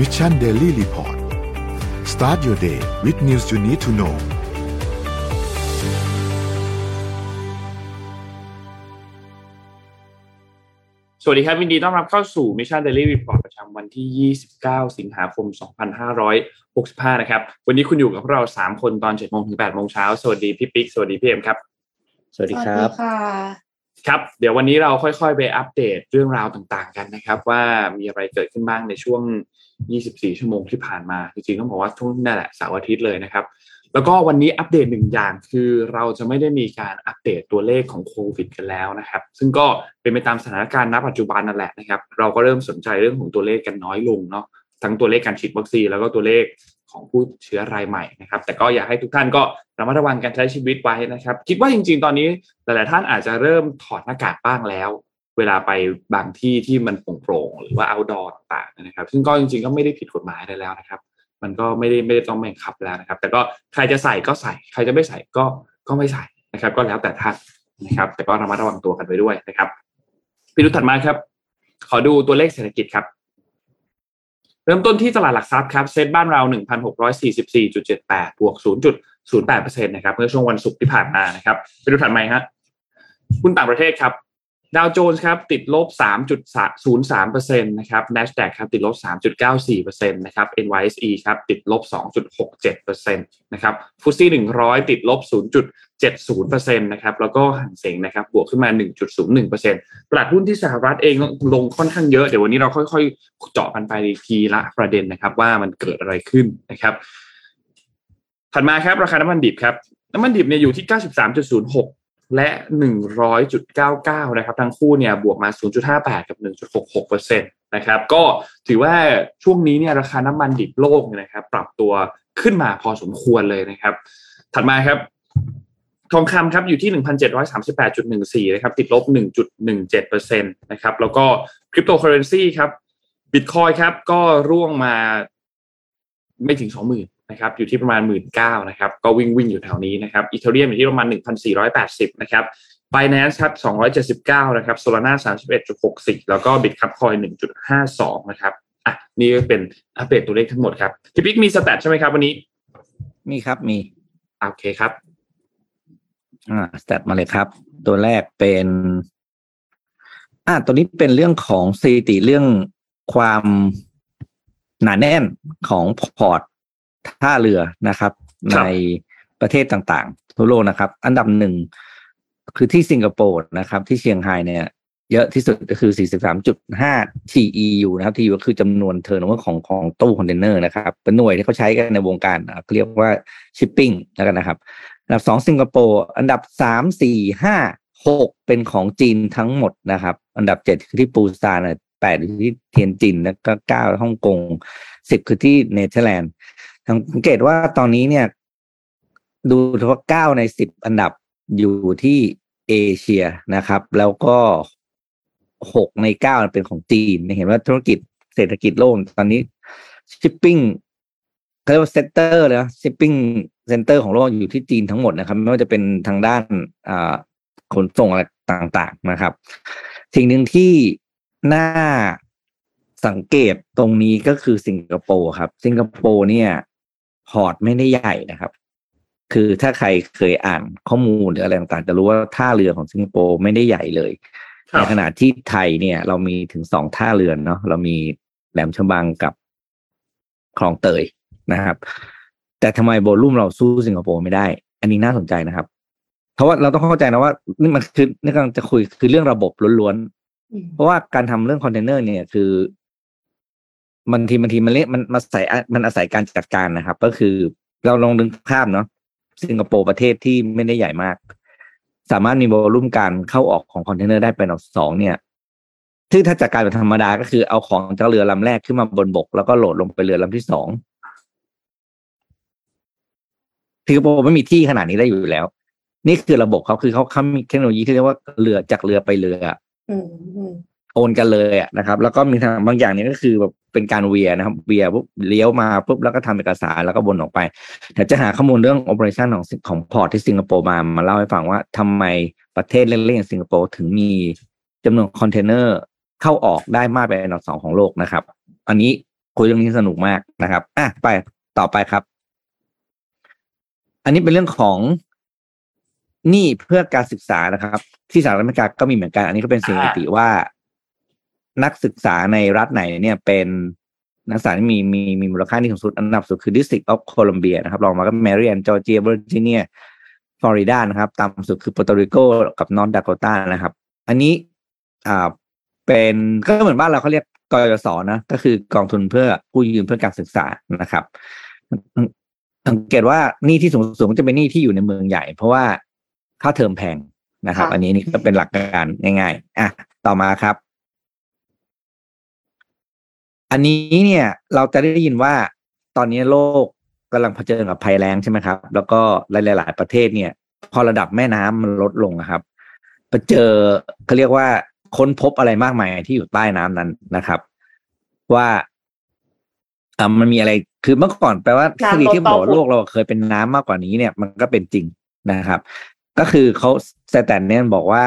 Mission Daily Report start your day with news you need to know สวัสดีครับวินดีต้อนรับเข้าสู่ Mission Daily Report ประจำวันที่ 29 สิงหาคม 2565 นะครับ วันนี้คุณอยู่กับเรา 3 คนตอน7โมงถึง8โมงเช้า สวัสดีพี่ปิ๊ก สวัสดีพี่เอ็มครับ สวัสดีครับ ครับเดี๋ยววันนี้เราค่อยๆ ไปอัปเดตเรื่องราวต่างๆกันนะครับ ว่ามีอะไรเกิดขึ้นบ้างในช่วง 24 ชั่วโมงที่ผ่านมา จริงๆต้องบอกว่าช่วงนั่นแหละเสาร์อาทิตย์เลยนะครับ แล้วก็วันนี้อัปเดตหนึ่งอย่างคือเราจะไม่ได้มีการอัปเดตตัวเลขของโควิดกันแล้วนะครับ ซึ่งก็เป็นไปตามสถานการณ์ณปัจจุบันนั่นแหละนะครับ เราก็เริ่มสนใจเรื่องของตัวเลขกันน้อยลงเนาะทั้งตัวเลขการฉีดวัคซีนแล้วก็ตัวเลข ของผู้เชื้อรายใหม่นะครับ แต่ก็อยากให้ทุกท่านก็ระมัดระวังการใช้ชีวิตไว้นะครับ คิดว่าจริง ๆ ตอนนี้หลายๆท่านอาจจะเริ่มถอดหน้ากากบ้างแล้ว เวลาไปบางที่ที่มันโปร่งๆหรือว่า outdoor ต่างๆนะครับ ซึ่งก็จริงๆก็ไม่ได้ผิดกฎหมายอะไรแล้วนะครับ มันก็ไม่ได้ไม่ได้ต้องบังคับแล้วนะครับ แต่ก็ใครจะใส่ก็ใส่ ใครจะไม่ใส่ก็ก็ไม่ใส่นะครับ ก็แล้วแต่ท่านนะครับ แต่ก็ระมัดระวังตัวกันไว้ด้วยนะครับพี่รุถัดมาครับ ขอดูตัวเลขเศรษฐกิจครับ ริ่มต้นที่ตลาดหลักทรัพย์ครับเซ็ตบ้านเรา 1,644.78 บวก 0.08%นะครับเมื่อช่วงวันศุกร์ที่ผ่านมานะครับไปดูถัดไปฮะหุ้นต่างประเทศครับ ดาวโจนส์ครับติดลบ 3.03%นะครับ NASDAQ ครับติดลบ 3.94%นะครับ NYSE ครับติดลบ 2.67%นะครับฟุตซี่100 ติดลบ 0.70%นะครับแล้วก็หังเสงนะครับบวกขึ้นมา 1.01%ตลาดหุ้นที่สหรัฐเองลงค่อนข้างเยอะ เดี๋ยววันนี้เราค่อยๆ เจาะกันไปทีละประเด็นนะครับว่ามันเกิดอะไรขึ้นนะครับถัดมาครับราคาน้ำมันดิบครับน้ำมันดิบเนี่ยอยู่ที่ 93.06 และ 100.99 นะครับ ทั้งคู่เนี่ยบวกมา 0.58 กับ 1.66%นะครับ ก็ถือว่าช่วงนี้เนี่ยราคาน้ำมันดิบโลกเนี่ยนะครับ ปรับตัวขึ้นมาพอสมควรเลยนะครับ ถัดมาครับ ทองคำครับอยู่ที่ 1,738.14 นะครับ ติดลบ 1.17%นะครับ แล้วก็คริปโตเคอเรนซีครับบิตคอยครับ ก็ร่วงมาไม่ถึง 20,000 นะครับอยู่ที่ประมาณ 1 9ื่นนะครับก็วิ่งวิ่งอยู่แถวนี้นะครับอีเทเรียมอยู่ที่ประมาณ 1,480 นะครับ Binance ครับ279 นะครับ Solana 31.64 แล้วก็ Bitcoin 1.52 นะครับอะนี่ก็เป็นอัปเดตตัวเลขทั้งหมดครับพี่ปิ๊กมีสแตทใช่ไหมครับวันนี้ มีครับมีโอเคครับอ่าสแตทมาเลยครับ ตัวแรกเป็นอ่าตัวนี้เป็นเรื่องของสถิติเรื่องความหนาแน่นของ port ท่าเรือนะครับครัในบประเทศต่างๆทั่วโลกนะครับ อันดับหนึ่งคือที่สิงคโปร์นะครับ ที่เซี่ยงไฮ้เนี่ยเยอะที่สุดก็คือ 43.5 TEU นะครับ TEU ก็คือจำนวน turnover ของของตู้คอนเทนเนอร์นะครับ เป็นหน่วยที่เขาใช้กันในวงการอะเรียกว่าชิปปิ้งแล้วกันนะครับ อันดับสองสิงคโปร์ อันดับสามสี่ห้าหกเป็นของจีนทั้งหมดนะครับ อันดับเจ็ดคือที่ปูซานอะแปดอยู่ที่เทียนจิน แล้วก็เก้าฮ่องกงสิบคือที่เนเธอร์แลนด์ สังเกตว่าตอนนี้เนี่ย ดูเฉพาะเก้าในสิบอันดับอยู่ที่เอเชียนะครับ แล้วก็หกในเก้าเป็นของจีนเห็นว่าธุรกิจเศรษฐกิจโลกตอนนี้ชิปปิ้งเขาเรียกว่า center เลยนะชิปปิ้งcenter ของโลกอยู่ที่จีนทั้งหมดนะครับ ไม่ว่าจะเป็นทางด้านขนส่งอะไรต่างๆนะครับ สิ่งหนึ่งที่น่าสังเกตตรงนี้ก็คือสิงคโปร์ครับ สิงคโปร์เนี่ย port ไม่ได้ใหญ่นะครับ คือถ้าใครเคยอ่านข้อมูลหรืออะไรต่างๆ จะรู้ว่าท่าเรือของสิงคโปร์ไม่ได้ใหญ่เลยครับในขณะที่ไทยเนี่ย เรามีถึงสองท่าเรือเนาะเรามีแหลมฉบังกับคลองเตยนะครับ แต่ทำไม volume เราสู้สิงคโปร์ไม่ได้ อันนี้น่าสนใจนะครับ เพราะว่าเราต้องเข้าใจนะว่านี่มันคือนี่กำลังจะคุยคือเรื่องระบบล้วนๆอืมเพราะว่าการทำเรื่องคอนเทนเนอร์เนี่ย คือ มันทีมันทีมันเละมันมาใส่มันอาศัยการจัดการนะครับ ก็คือเราลองดึงภาพเนาะสิงคโปร์ประเทศที่ไม่ได้ใหญ่มาก สามารถมี volume การเข้าออกของคอนเทนเนอร์ได้เป็นอันดับสองเนี่ยซึ่งถ้าจัดการแบบธรรมดาก็คือเอาของจากเรือลำแรกขึ้นมาบนบก แล้วก็โหลดลงไปเรือลำที่สองสิงคโปร์ไม่มีที่ขนาดนี้ได้อยู่แล้ว นี่คือระบบเขาคือเขาเขามีเทคโนโลยีที่เรียกว่าเรือจากเรือไปเรืออืม โอนกันเลยอะนะครับ แล้วก็มีทางบางอย่างเนี่ยก็คือแบบเป็นการเวียนะครับเวียปุ๊บเลี้ยวมาปุ๊บแล้วก็ทำเอกสารแล้วก็วนออกไปเดี๋ยวจะหาข้อมูลเรื่อง operation ของของ port ที่สิงคโปร์มามาเล่าให้ฟังว่าทำไมประเทศเล็กๆอย่างสิงคโปร์ถึงมีจำนวนคอนเทนเนอร์เข้าออกได้มากเป็นอันดับสองของโลกนะครับ อันนี้คุยเรื่องนี้สนุกมากนะครับอะไปต่อไปครับ อันนี้เป็นเรื่องของหนี้เพื่อการศึกษานะครับ ที่สหรัฐอเมริกาก็มีเหมือนกัน อันนี้ก็เป็นสิ่งปกติว่า นักศึกษาในรัฐไหนเนี่ยเป็นนักศึกษาที่มีมีมีมูลค่าที่สูงสุดอันดับสุดคือ District of Columbia นะครับรองมาก็แมริแลนด์จอร์เจียเวอร์จิเนียฟลอริดานะครับ ต่ำสุดคือปัตโตริโกกับนอร์ทดาโกตานะครับ อันนี้อ่าเป็นก็เหมือนบ้านเราเขาเรียกกยศนะ ก็คือกองทุนเพื่อผู้ยืมเพื่อการศึกษานะครับ สังเกตว่านี่ที่สูงสูงจะเป็นนี่ที่อยู่ในเมืองใหญ่ เพราะว่าค่าเทอมแพงนะครับ อันนี้นี่ก็เป็นหลักการง่าย ๆ อะ ต่อมาครับ อันนี้เนี่ยเราจะได้ยินว่าตอนนี้โลกกำลังเผชิญกับภัยแล้งใช่ไหมครับ แล้วก็หลาย ๆ ประเทศเนี่ย พอระดับแม่น้ำมันลดลงนะครับไปเจอเขาเรียกว่าค้นพบอะไรมากมายที่อยู่ใต้น้ำนั้นนะครับ ว่าอ่ามันมีอะไรคือเมื่อก่อนแปลว่าทฤษฎีที่บอกโลกเราเคยเป็นน้ำมากกว่านี้เนี่ย มันก็เป็นจริงนะครับ ก็คือเขาสแตนเนี่ยบอกว่า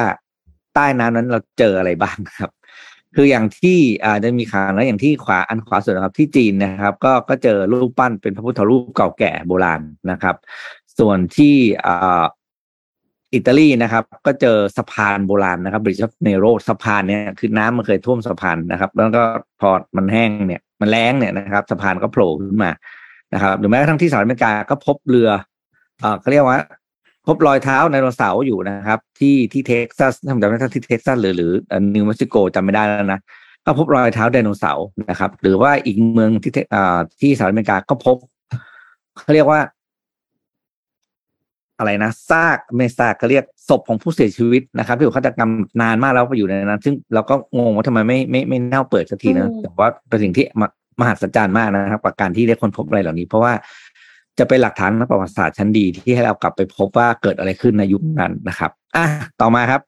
ใต้น้ำนั้นเราเจออะไรบ้างครับ คืออย่างที่อาจจะมีข่าวแล้วอย่างที่ขวาอันขวาสุดนะครับที่จีนนะครับ ก็ก็เจอรูปปั้นเป็นพระพุทธรูปเก่าแก่โบราณนะครับ ส่วนที่อ่าอิตาลีนะครับ ก็เจอสะพานโบราณนะครับ Bridge Nero สะพานเนี่ยคือน้ำมันเคยท่วมสะพานนะครับ แล้วก็พอมันแห้งเนี่ย มันแล้งเนี่ยนะครับสะพานก็โผล่ขึ้นมานะครับหรือแม้กระทั่งที่สหรัฐอเมริกาก็พบเรือเออเขาเรียกว่า พบรอยเท้าไดโนเสาร์อยู่นะครับ ที่ที่เท็กซัสถ้าผมจำไม่ได้ที่เท็กซัสหรือหรือนิวเม็กซิโกจำไม่ได้แล้วนะก็พบรอยเท้าไดโนเสาร์นะครับ หรือว่าอีกเมืองที่อ่าที่สหรัฐอเมริกาก็พบเขาเรียกว่า อะไรนะซากไม่ซากก็เรียกศพของผู้เสียชีวิตนะครับที่ถูกฆาตกรรมนานมากแล้วไปอยู่ในนั้น ซึ่งเราก็งงว่าทำไมไม่ไม่ไม่เน่าเปิดสักทีนะแต่ว่าเป็นสิ่งที่มหัศจรรย์มากนะครับกับการที่ได้ค้นพบอะไรเหล่านี้ เพราะว่า จะเป็นหลักฐานประวัติศาสตร์ชั้นดีที่ให้เรากลับไปพบว่าเกิดอะไรขึ้นในยุคนั้นนะครับ อะต่อมาครับ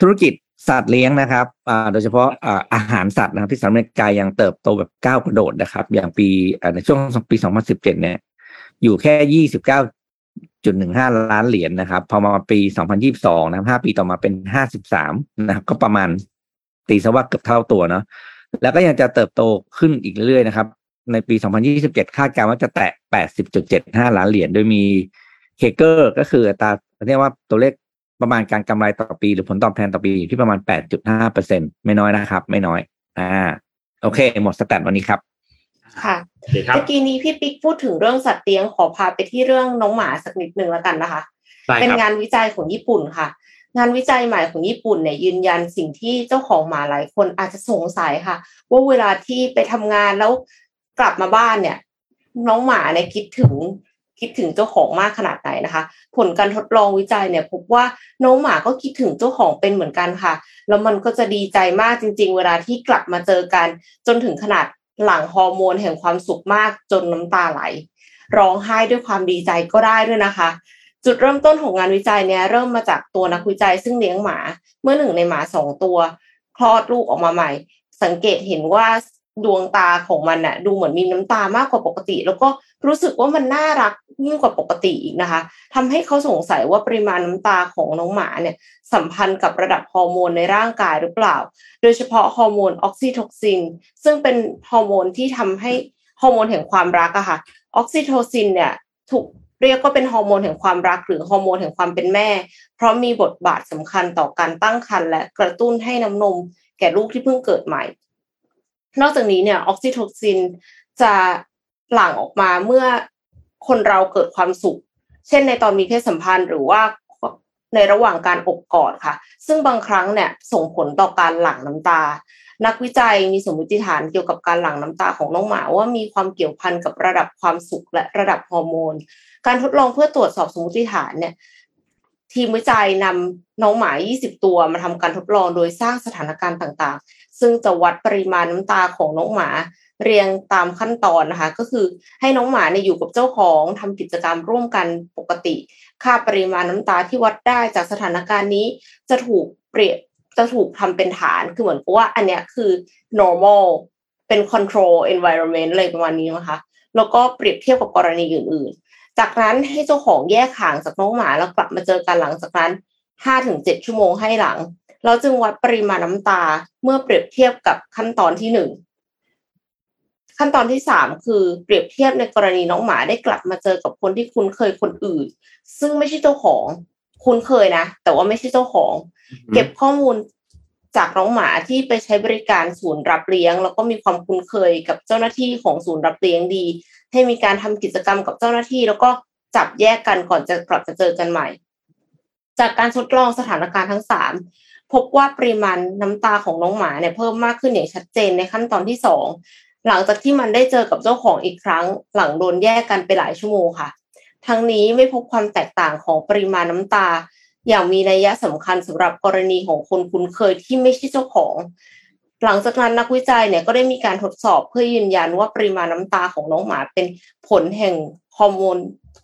ธุรกิจสัตว์เลี้ยงนะครับโดยเฉพาะอาหารสัตว์นะครับที่สหรัฐอเมริกายังเติบโตแบบก้าวกระโดดนะครับ อย่างปีในช่วงปี 2017 เนี่ย อยู่แค่ 29.15 ล้านเหรียญนะครับ พอมาปี 2022 นะ5ปีต่อมาเป็น 53 นะครับ ก็ประมาณตีซะว่าเกือบเท่าตัวเนาะ แล้วก็ยังจะเติบโตขึ้นอีกเรื่อยๆนะครับ ในปี 2027 คาดการณ์ว่าจะแตะ 80.75 ล้านเหรียญ โดยมีเคเกอร์ก็คืออัตราเรียกว่าตัวเลขประมาณการกำไรต่อปี หรือผลตอบแทนต่อปีอยู่ที่ประมาณ 8.5เปอร์เซ็นไม่น้อยนะครับ ไม่น้อย อ่า โอเค หมดสแตทวันนี้ครับ ค่ะเมื่อกี้นี้พี่ปิ๊กพูดถึงเรื่องสัตว์เลี้ยงขอพาไปที่เรื่องน้องหมาสักนิดนึงแล้วกันนะคะ เป็นงานวิจัยของญี่ปุ่นค่ะ งานวิจัยใหม่ของญี่ปุ่นเนี่ยยืนยันสิ่งที่เจ้าของหมาหลายคนอาจจะสงสัยค่ะ ว่าเวลาที่ไปทำงานแล้วกลับมาบ้านเนี่ย น้องหมาเนี่ยคิดถึงคิดถึงเจ้าของมากขนาดไหนนะคะ ผลการทดลองวิจัยเนี่ย พบว่าน้องหมาก็คิดถึงเจ้าของเป็นเหมือนกันค่ะ แล้วมันก็จะดีใจมากจริง ๆ เวลาที่กลับมาเจอกัน จนถึงขนาดหลั่งฮอร์โมนแห่งความสุขมากจนน้ำตาไหล ร้องไห้ด้วยความดีใจก็ได้ด้วยนะคะ จุดเริ่มต้นของงานวิจัยเนี่ยเริ่มมาจากตัวนักวิจัยซึ่งเลี้ยงหมา เมื่อหนึ่งในหมาสองตัว คลอดลูกออกมาใหม่ สังเกตเห็นว่าดวงตาของมันน่ะดูเหมือนมีน้ำตามากกว่าปกติ แล้วก็รู้สึกว่ามันน่ารักยิ่งกว่าปกติอีกนะคะทำให้เขาสงสัยว่าปริมาณน้ำตาของน้องหมาเนี่ยสัมพันธ์กับระดับฮอร์โมนในร่างกายหรือเปล่า โดยเฉพาะฮอร์โมนออกซิโทซิน ซึ่งเป็นฮอร์โมนที่ทำให้ฮอร์โมนแห่งความรักอะค่ะออกซิโทซินเนี่ยถูก เรียกก็เป็นฮอร์โมนแห่งความรักหรือฮอร์โมนแห่งความเป็นแม่ เพราะมีบทบาทสำคัญต่อการตั้งครรภ์และกระตุ้นให้น้ำนมแก่ลูกที่เพิ่งเกิดใหม่ นอกจากนี้เนี่ยออกซิโทซินจะหลั่งออกมาเมื่อคนเราเกิดความสุข เช่นในตอนมีเพศสัมพันธ์หรือว่าในระหว่างการอบกอดค่ะ ซึ่งบางครั้งเนี่ยส่งผลต่อการหลั่งน้ำตา นักวิจัยมีสมมติฐานเกี่ยวกับการหลั่งน้ำตาของน้องหมาว่ามีความเกี่ยวพันกับระดับความสุขและระดับฮอร์โมน การทดลองเพื่อตรวจสอบสมมติฐานเนี่ย ทีมวิจัยนำน้องหมา 20 ตัวมาทำการทดลองโดยสร้างสถานการณ์ต่างๆ ซึ่งจะวัดปริมาณน้ำตาของน้องหมาเรียงตามขั้นตอนนะคะ ก็คือให้น้องหมาเนี่ยอยู่กับเจ้าของทำกิจกรรมร่วมกันปกติ ค่าปริมาณน้ำตาที่วัดได้จากสถานการณ์นี้จะถูกเปรียบจะถูกทำเป็นฐานคือเหมือนกับว่าอันเนี้ยคือ normal เป็น control environment อะไรประมาณนี้นะคะ แล้วก็เปรียบเทียบกับกรณีอื่น จากนั้นให้เจ้าของแยกห่างจากน้องหมาแล้วกลับมาเจอกันหลังจากนั้นห้าถึงเจ็ดชั่วโมงให้หลัง เราจึงวัดปริมาณน้ำตาเมื่อเปรียบเทียบกับขั้นตอนที่หนึ่งขั้นตอนที่สามคือเปรียบเทียบในกรณีน้องหมาได้กลับมาเจอกับคนที่คุ้นเคยคนอื่น ซึ่งไม่ใช่เจ้าของคุ้นเคยนะ แต่ว่าไม่ใช่เจ้าของ เก็บข้อมูลจากน้องหมาที่ไปใช้บริการศูนย์รับเลี้ยง แล้วก็มีความคุ้นเคยกับเจ้าหน้าที่ของศูนย์รับเลี้ยงดี ให้มีการทำกิจกรรมกับเจ้าหน้าที่ แล้วก็จับแยกกันก่อนจะกลับมาเจอกันใหม่ จากการทดลองสถานการณ์ทั้งสามพบว่าปริมาณน้ำตาของน้องหมาเนี่ยเพิ่มมากขึ้นอย่างชัดเจนในขั้นตอนที่สองหลังจากที่มันได้เจอกับเจ้าของอีกครั้ง หลังโดนแยกกันไปหลายชั่วโมงค่ะ ทั้งนี้ไม่พบความแตกต่างของปริมาณน้ำตา อย่างมีนัยสำคัญสำหรับกรณีของคนคุ้นเคยที่ไม่ใช่เจ้าของ หลังจากนั้นนักวิจัยเนี่ยก็ได้มีการทดสอบเพื่อยืนยันว่าปริมาณน้ำตาของน้องหมาเป็นผลแห่งฮอร์โมน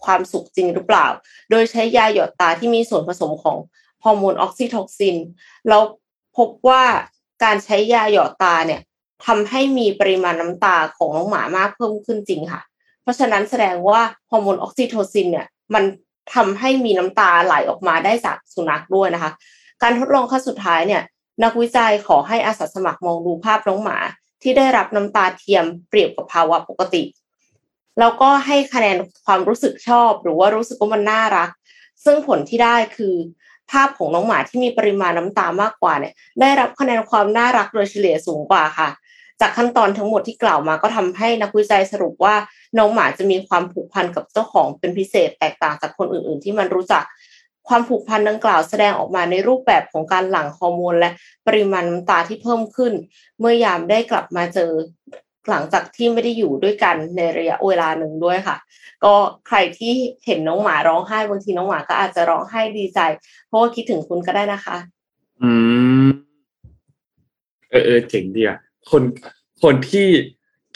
ความสุขจริงหรือเปล่า โดยใช้ยาหยอดตาที่มีส่วนผสมของฮอร์โมนออกซิโทซินแล้วพบว่าการใช้ยาหยอดตาเนี่ยทำให้มีปริมาณน้ำตาของน้องหมามากเพิ่มขึ้นจริงค่ะ เพราะฉะนั้นแสดงว่าฮอร์โมนออกซิโทซินเนี่ยมันทำให้มีน้ำตาไหลออกมาได้จากสุนัขด้วยนะคะ การทดลองขั้นสุดท้ายเนี่ย นักวิจัยขอให้อาสาสมัครมองดูภาพน้องหมา ที่ได้รับน้ำตาเทียมเปรียบกับภาวะปกติ แล้วก็ให้คะแนนความรู้สึกชอบ หรือว่ารู้สึกว่ามันน่ารัก ซึ่งผลที่ได้คือภาพของน้องหมาที่มีปริมาณน้ำตามากกว่าเนี่ยได้รับคะแนนความน่ารักโดยเฉลี่ยสูงกว่าค่ะ จากขั้นตอนทั้งหมดที่กล่าวมาก็ทำให้นักวิจัยสรุปว่าน้องหมาจะมีความผูกพันกับเจ้าของเป็นพิเศษแตกต่างจากคนอื่น ๆ ที่มันรู้จัก ความผูกพันดังกล่าวแสดงออกมาในรูปแบบของการหลั่งฮอร์โมนและปริมาณน้ำตาที่เพิ่มขึ้น เมื่อยามได้กลับมาเจอหลังจากที่ไม่ได้อยู่ด้วยกันในระยะเวลาหนึ่งด้วยค่ะ ก็ใครที่เห็นน้องหมาร้องไห้บางทีน้องหมาก็อาจจะร้องไห้ดีใจ เพราะว่าคิดถึงคุณก็ได้นะคะ อืม เออเออเจ๋งดีอะคนคนที่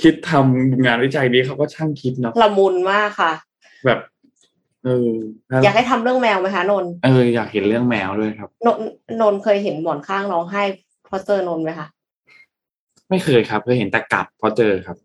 คิดทำงานวิจัยนี้เขาก็ช่างคิดเนาะละมุนมากค่ะ แบบเอออยากให้ทำเรื่องแมวไหมคะนนเอออยากเห็นเรื่องแมวด้วยครับ นนนนเคยเห็นหมอนข้างร้องไห้พอเจอนนไหมคะไม่เคยครับเคยเห็นแต่กัดพอเจอครับ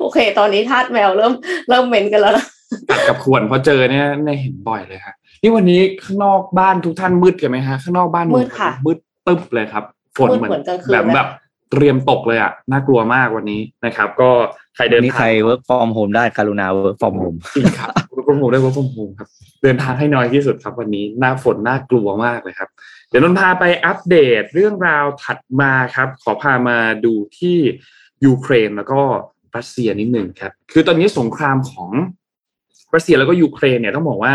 โอเค ตอนนี้ทาสแมวเริ่มเริ่มเหม็นกันแล้วนะกัดกับขวนพอเจอเนี่ยในเห็นบ่อยเลยครับนี่วันนี้ข้างนอกบ้านทุกท่านมืดกันไหมฮะข้างนอกบ้านมืดค่ะมืดตึ๊บเลยครับฝนเหมือนแบบแบบ เตรียมตกเลยอะน่ากลัวมากวันนี้นะครับ ก็ใครเดินทางใคร work from home ได้การุณา work from home จริงครับ work from home ได้ work from home ครับ เดินทางให้น้อยที่สุดครับ วันนี้หน้าฝนน่ากลัวมากเลยครับ เดี๋ยวนนพาไปอัปเดตเรื่องราวถัดมาครับ ขอพามาดูที่ยูเครนแล้วก็รัสเซียนิดหนึ่งครับ คือตอนนี้สงครามของรัสเซียแล้วก็ยูเครนเนี่ยต้องบอกว่า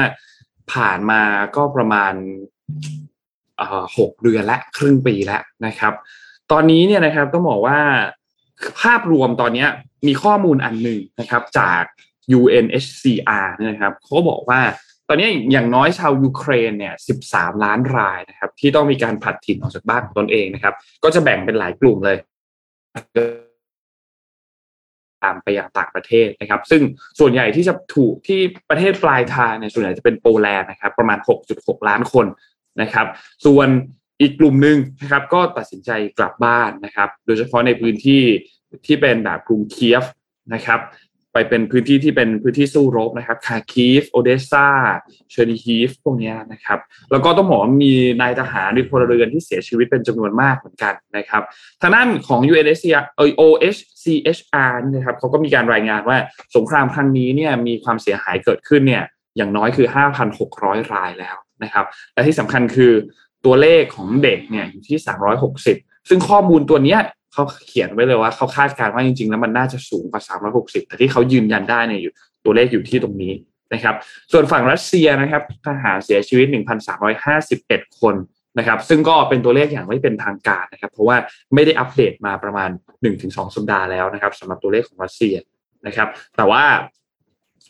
ผ่านมาก็ประมาณหกเดือนและครึ่งปีแล้วนะครับ ตอนนี้เนี่ยนะครับต้องบอกว่าภาพรวมตอนนี้มีข้อมูลอันหนึ่งนะครับจาก UNHCR นะครับเขาบอกว่าตอนนี้อย่างน้อยชาวยูเครนเนี่ย13 ล้านรายนะครับ ที่ต้องมีการผัดถิ่นออกจากบ้านของตนเองนะครับ ก็จะแบ่งเป็นหลายกลุ่มเลยตามไปยังต่างประเทศนะครับ ซึ่งส่วนใหญ่ที่จะถูกที่ประเทศปลายทางเนี่ยส่วนใหญ่จะเป็นโปแลนด์นะครับ ประมาณ 6.6 ล้านคนนะครับ ส่วน อีกกลุ่มหนึ่งนะครับก็ตัดสินใจกลับบ้านนะครับ โดยเฉพาะในพื้นที่ที่เป็นแบบกรุงเคียฟนะครับ ไปเป็นพื้นที่ที่เป็นพื้นที่สู้รบนะครับคาร์คีฟโอเดสซาเชอร์นีฮีฟพวกนี้นะครับ แล้วก็ต้องบอกว่ามีนายทหารหรือพลเรือนที่เสียชีวิตเป็นจำนวนมากเหมือนกันนะครับทางด้านของ UNHCR เออ OHCHR นะครับเขาก็มีการรายงานว่าสงครามครั้งนี้เนี่ยมีความเสียหายเกิดขึ้นเนี่ยอย่างน้อยคือ 5,600 รายแล้วนะครับและที่สำคัญคือ ตัวเลขของเด็กเนี่ยอยู่ที่ 360 ซึ่งข้อมูลตัวเนี้ยเขาเขียนไว้เลยว่าเขาคาดการณ์ว่าจริงๆ แล้วมันน่าจะสูงกว่า 360 แต่ที่เขายืนยันได้เนี่ยอยู่ตัวเลขอยู่ที่ตรงนี้นะครับ ส่วนฝั่งรัสเซียนะครับทหารเสียชีวิต 1,351 คนนะครับ ซึ่งก็เป็นตัวเลขอย่างไม่เป็นทางการนะครับ เพราะว่าไม่ได้อัปเดตมาประมาณ 1-2 สัปดาห์แล้วนะครับสำหรับตัวเลขของรัสเซียนะครับ แต่ว่า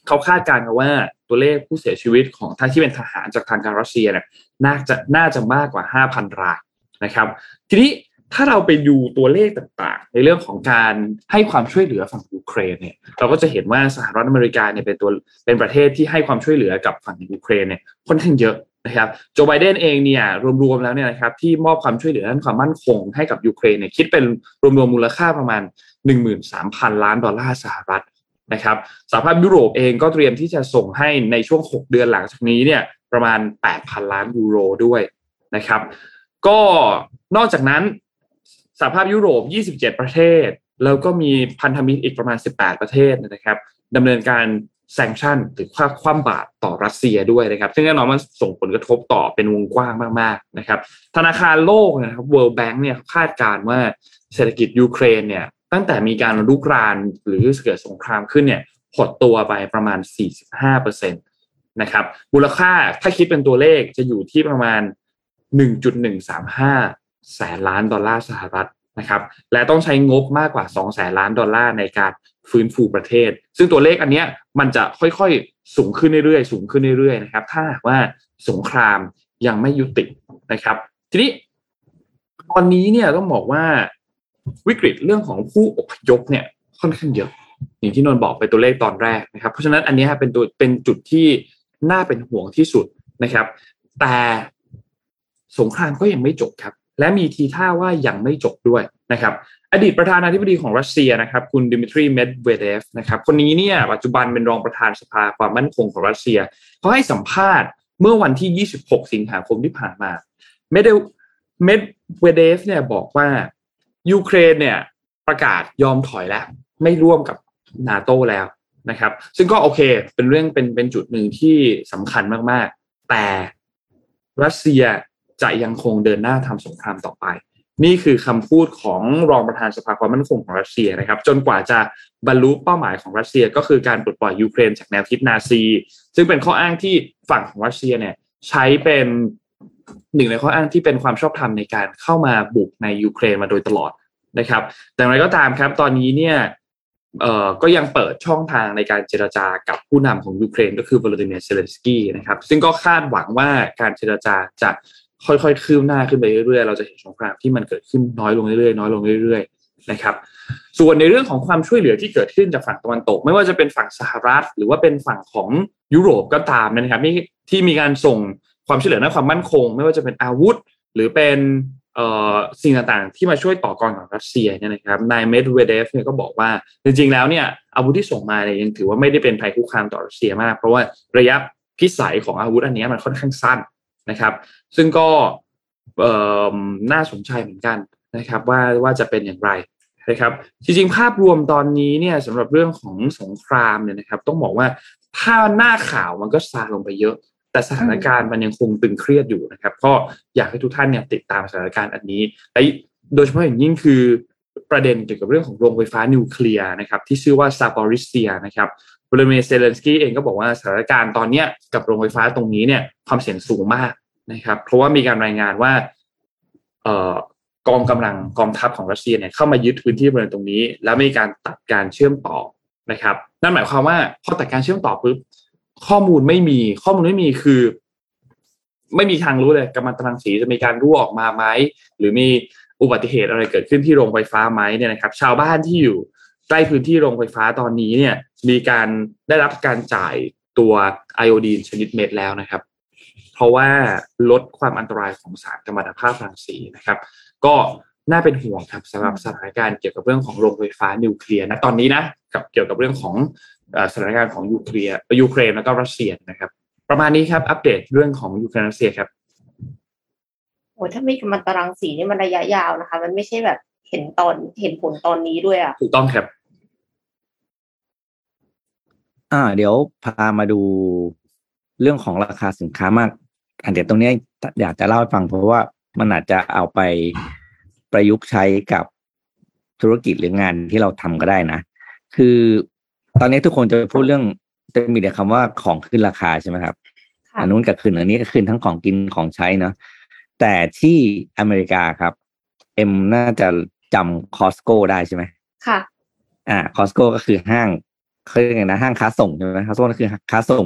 เขาคาดการณ์กันว่า ตัวเลขผู้เสียชีวิตของท่านที่เป็นทหารจากทางการรัสเซียเนี่ยน่าจะน่าจะมากกว่า 5,000 รายนะครับ ทีนี้ถ้าเราไปดูตัวเลขต่างๆ ในเรื่องของการให้ความช่วยเหลือฝั่งยูเครนเนี่ยเราก็จะเห็นว่าสหรัฐอเมริกาเนี่ยเป็นตัวเป็นประเทศที่ให้ความช่วยเหลือกับฝั่งยูเครนเนี่ยค่อนข้างเยอะนะครับโจไบเดนเองเนี่ยรวมๆแล้วเนี่ยนะครับที่มอบความช่วยเหลือด้านความมั่นคงให้กับยูเครนเนี่ยคิดเป็นรวมๆมูลค่าประมาณ 13,000 ล้านดอลลาร์สหรัฐ นะครับสหภาพยุโรปเองก็เตรียมที่จะส่งให้ในช่วง 6 เดือนหลังจากนี้เนี่ยประมาณ 8,000 ล้านยูโรด้วยนะครับ ก็นอกจากนั้นสหภาพยุโรป 27 ประเทศ แล้วก็มีพันธมิตรอีกประมาณ 18 ประเทศนะครับดำเนินการ sanction หรือค่าคว่ำบาตรต่อรัสเซียด้วยนะครับ ซึ่งแน่นอนมันส่งผลกระทบต่อเป็นวงกว้างมากๆนะครับ ธนาคารโลกนะครับ World Bank เนี่ยคาดการณ์ว่าเศรษฐกิจยูเครนเนี่ย ตั้งแต่มีการลุกรานหรือเกิดสงครามขึ้นเนี่ยหดตัวไปประมาณ 45%นะครับมูลค่าถ้าคิดเป็นตัวเลขจะอยู่ที่ประมาณ 1.135 แสนล้านดอลลาร์สหรัฐนะครับและต้องใช้งบมากกว่า 2 แสนล้านดอลลาร์ในการฟื้นฟูประเทศ ซึ่งตัวเลขอันเนี้ยมันจะค่อยๆ สูงขึ้นเรื่อยๆ สูงขึ้นเรื่อยๆนะครับถ้าว่าสงครามยังไม่ยุตินะครับ ทีนี้ตอนนี้เนี่ยต้องบอกว่า วิกฤตเรื่องของผู้อพยพเนี่ยค่อนข้างเยอะอย่างที่นนบอกไปตัวเลขตอนแรกนะครับ เพราะฉะนั้นอันนี้เป็นตัวเป็นจุดที่น่าเป็นห่วงที่สุดนะครับ แต่สงครามก็ยังไม่จบครับ และมีทีท่าว่ายังไม่จบด้วยนะครับอดีตประธานาธิบดีของรัสเซียนะครับ คุณดิมิทรีเมดเวเดฟนะครับคนนี้เนี่ยปัจจุบันเป็นรองประธานสภาความมั่นคงของรัสเซียเขาให้สัมภาษณ์เมื่อวันที่ 26 สิงหาคมที่ผ่านมาเมดเมดเวเดฟเนี่ยบอกว่า ยูเครนเนี่ยประกาศยอมถอยแล้ว ไม่ร่วมกับนาโตแล้วนะครับ ซึ่งก็โอเค เป็นเรื่องเป็นเป็นจุดหนึ่งที่สำคัญมากๆ แต่รัสเซียจะยังคงเดินหน้าทำสงครามต่อไป นี่คือคำพูดของรองประธานสภาความมั่นคงของรัสเซียนะครับ จนกว่าจะบรรลุเป้าหมายของรัสเซียก็คือการปลดปล่อยยูเครนจากแนวคิดนาซี ซึ่งเป็นข้ออ้างที่ฝั่งของรัสเซียเนี่ยใช้เป็น หนึ่งในข้ออ้างที่เป็นความชอบธรรมในการเข้ามาบุกในยูเครนมาโดยตลอดนะครับแต่อย่างไรก็ตามครับตอนนี้เนี่ยเอ่อก็ยังเปิดช่องทางในการเจรจากับผู้นำของยูเครนก็คือวลาดิเมียร์เซเลนสกี้นะครับ ซึ่งก็คาดหวังว่าการเจรจาจะค่อยๆ คืบหน้าขึ้นไปเรื่อยๆ เราจะเห็นสงครามที่มันเกิดขึ้นน้อยลงเรื่อยๆ น้อยลงเรื่อยๆ นะครับ ส่วนในเรื่องของความช่วยเหลือที่เกิดขึ้นจากฝั่งตะวันตก ไม่ว่าจะเป็นฝั่งสหรัฐ หรือว่าเป็นฝั่งของยุโรปก็ตามนะครับที่มีการส่ง ความช่วยเหลือด้านความมั่นคง ไม่ว่าจะเป็นอาวุธ หรือเป็นสิ่งต่างๆ ที่มาช่วยต่อกรกับรัสเซียเนี่ยนะครับนายเมดเวเดฟเนี่ยก็บอกว่า จริงๆแล้วเนี่ยอาวุธที่ส่งมาเนี่ยยังถือว่าไม่ได้เป็นภัยคุกคามต่อรัสเซียมาก เพราะว่าระยะพิสัยของอาวุธอันนี้มันค่อนข้างสั้นนะครับ ซึ่งก็น่าสนใจเหมือนกันนะครับว่าว่าจะเป็นอย่างไรนะครับจริงๆ ภาพรวมตอนนี้เนี่ยสำหรับเรื่องของสงครามเนี่ยนะครับ ต้องบอกว่าถ้าหน้าข่าวมันก็ซาลงไปเยอะ แต่สถานการณ์มันยังคงตึงเครียดอยู่นะครับก็อยากให้ทุกท่านเนี่ยติดตามสถานการณ์อันนี้และโดยเฉพาะอย่างยิ่งคือประเด็นเกี่ยวกับเรื่องของโรงไฟฟ้านิวเคลียร์นะครับที่ชื่อว่าซาปอริสเซียนะครับวลาดิเมีร์เซเลนสกี้เองก็บอกว่าสถานการณ์ตอนนี้กับโรงไฟฟ้าตรงนี้เนี่ยความเสี่ยงสูงมากนะครับ เพราะว่ามีการรายงานว่าเอ่อกองกำลังกองทัพของรัสเซียเนี่ยเข้ามายึดพื้นที่บริเวณตรงนี้ แล้วมีการตัดการเชื่อมต่อนะครับ นั่นหมายความว่าพอตัดการเชื่อมต่อปุ๊บ ข้อมูลไม่มี ข้อมูลไม่มีคือ ไม่มีทางรู้เลยกัมมันตรังสีจะมีการรั่วออกมาไหมหรือมีอุบัติเหตุอะไรเกิดขึ้นที่โรงไฟฟ้าไหมเนี่ยนะครับ ชาวบ้านที่อยู่ใกล้พื้นที่โรงไฟฟ้าตอนนี้เนี่ย มีการได้รับการจ่ายตัวไอโอดีนชนิดเม็ดแล้วนะครับ เพราะว่าลดความอันตรายของสารกัมมันตภาพรังสีนะครับ ก็น่าเป็นห่วงครับสำหรับสถานการณ์เกี่ยวกับเรื่องของโรงไฟฟ้านิวเคลียร์นะตอนนี้นะกับเกี่ยวกับเรื่องของ สถานการณ์ของยูเครนยูเครนแล้วก็รัสเซียนะครับ ประมาณนี้ครับอัปเดตเรื่องของยูเครนรัสเซียครับโอ้ถ้ามีกัมมันตรังสีนี่มันระยะยาวนะคะ มันไม่ใช่แบบเห็นตอนเห็นผลตอนนี้ด้วยอะถูกต้องครับ อ่า เดี๋ยวพามาดูเรื่องของราคาสินค้ามากอันเดี๋ยวตรงนี้อยากจะเล่าให้ฟังเพราะว่ามันอาจจะเอาไปประยุกต์ใช้กับธุรกิจหรืองานที่เราทำก็ได้นะ คือ ตอนนี้ทุกคนจะพูดเรื่องจะมีแต่คำว่าของขึ้นราคาใช่ไหมครับอันนู้นกับขึ้นอันนี้ก็ขึ้นทั้งของกินของใช้เนาะแต่ที่อเมริกาครับ เอ็มน่าจะจำ Costco ได้ใช่ไหมค่ะ อ่า Costco ก็คือห้างเขาเรียกไงนะห้างค้าส่งใช่ไหม Costco ก็คือค้าส่ง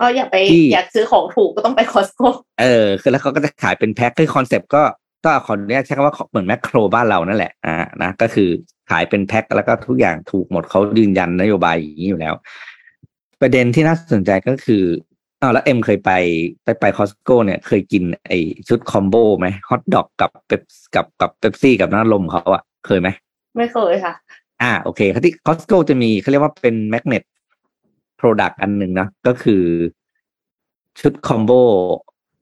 ก็อยากไปอยากซื้อของถูกก็ต้องไป Costcoเออคือแล้วเขาก็จะขายเป็นแพ็คคือ concept ก็ ก็ขออนุญาตใช้คำว่าเหมือนแมคโครบ้านเรานั่นแหละอ่านะก็คือขายเป็นแพ็คแล้วก็ทุกอย่างถูกหมดเขายืนยันนโยบายอย่างนี้อยู่แล้ว ประเด็นที่น่าสนใจก็คืออ้าวแล้วเอ็มเคยไปไปไป Costco เนี่ยเคยกินไอชุด combo ไหมฮอทดอกกับเป๊ปกับกับเป๊ปซี่กับน้ำลมเขาอะเคยไหมไม่เคยค่ะ อ่าโอเคที่ Costco จะมีเขาเรียกว่าเป็น magnet product อันหนึ่งนะก็คือชุด combo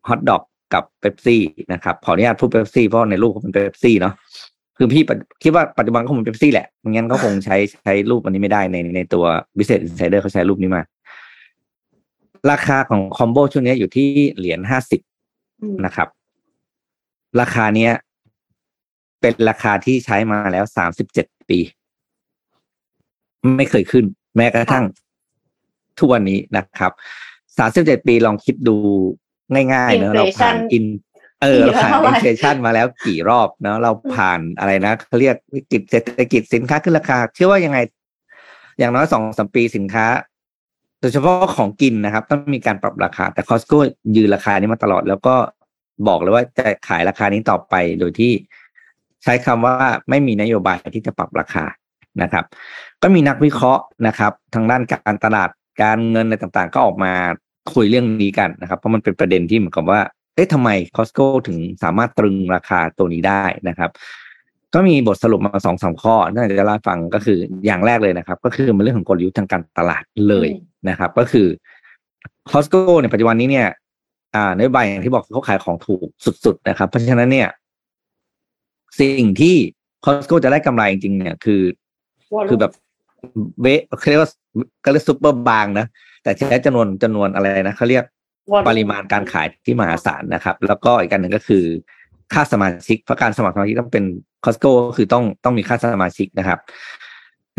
ฮอทดอก กับเบปซี่นะครับขออนุญาตพูดเบปซี่เพราะในรูปเขาเป็นเบปซี่เนาะคือพี่คิดว่าปัจจุบันก็คงเป็นเบปซี่แหละงั้นก็คงใช้ใช้รูปอันนี้ไม่ได้ในในตัว Business Insider เขาใช้รูปนี้มา ราคาของคอมโบช่วงนี้อยู่ที่เหรียญห้าสิบนะครับ ราคาเนี้ย เป็นราคาที่ใช้มาแล้วสามสิบเจ็ดปี ไม่เคยขึ้น แม้กระทั่งทุกวันนี้นะครับสามสิบเจ็ดปีลองคิดดู ง่ายๆเนอะเราผ่านอินเออเราผ่านอินเฟชันมาแล้วกี่รอบเนาะเราผ่านอะไรนะเขาเรียกวิกฤตเศรษฐกิจสินค้าขึ้นราคา เชื่อว่ายังไง อย่างน้อยสองสมปีสินค้าโดยเฉพาะของกินนะครับ ต้องมีการปรับราคา แต่คอสโก้ยืนราคานี้มาตลอด แล้วก็บอกเลยว่าจะขายราคานี้ต่อไปโดยที่ใช้คำว่าไม่มีนโยบายที่จะปรับราคานะครับ ก็มีนักวิเคราะห์นะครับ ทางด้านการตลาดการเงินอะไรต่างๆ ก็ออกมา คุยเรื่องนี้กันนะครับเพราะมันเป็นประเด็นที่เหมือนกับว่าเอ๊ะทำไมคอสโก้ถึงสามารถตรึงราคาตัวนี้ได้นะครับก็มีบทสรุปมาสองสามข้อน่าจะเล่าฟังก็คืออย่างแรกเลยนะครับ ก็คือมันเรื่องของกลยุทธ์ทางการตลาดเลยนะครับ ก็คือ Costco ในปัจจุบันนี้เนี่ย อ่านโยบายอย่างที่บอกเขาขายของถูกสุด ๆ นะครับ เพราะฉะนั้นเนี่ย สิ่งที่ Costco จะได้กำไรจริงๆเนี่ยคือ คือแบบเวเขาเรียกว่าก็เรียกซุปเปอร์บางนะ แต่ใช้จำนวนจำนวนอะไรนะเขาเรียกปริมาณการขายที่มหาศาลนะครับ แล้วก็อีกการหนึ่งก็คือ ค่าสมาชิกเพราะการสมัครสมาชิกต้องเป็น Costco ก็คือต้องต้องมีค่าสมาชิกนะครับ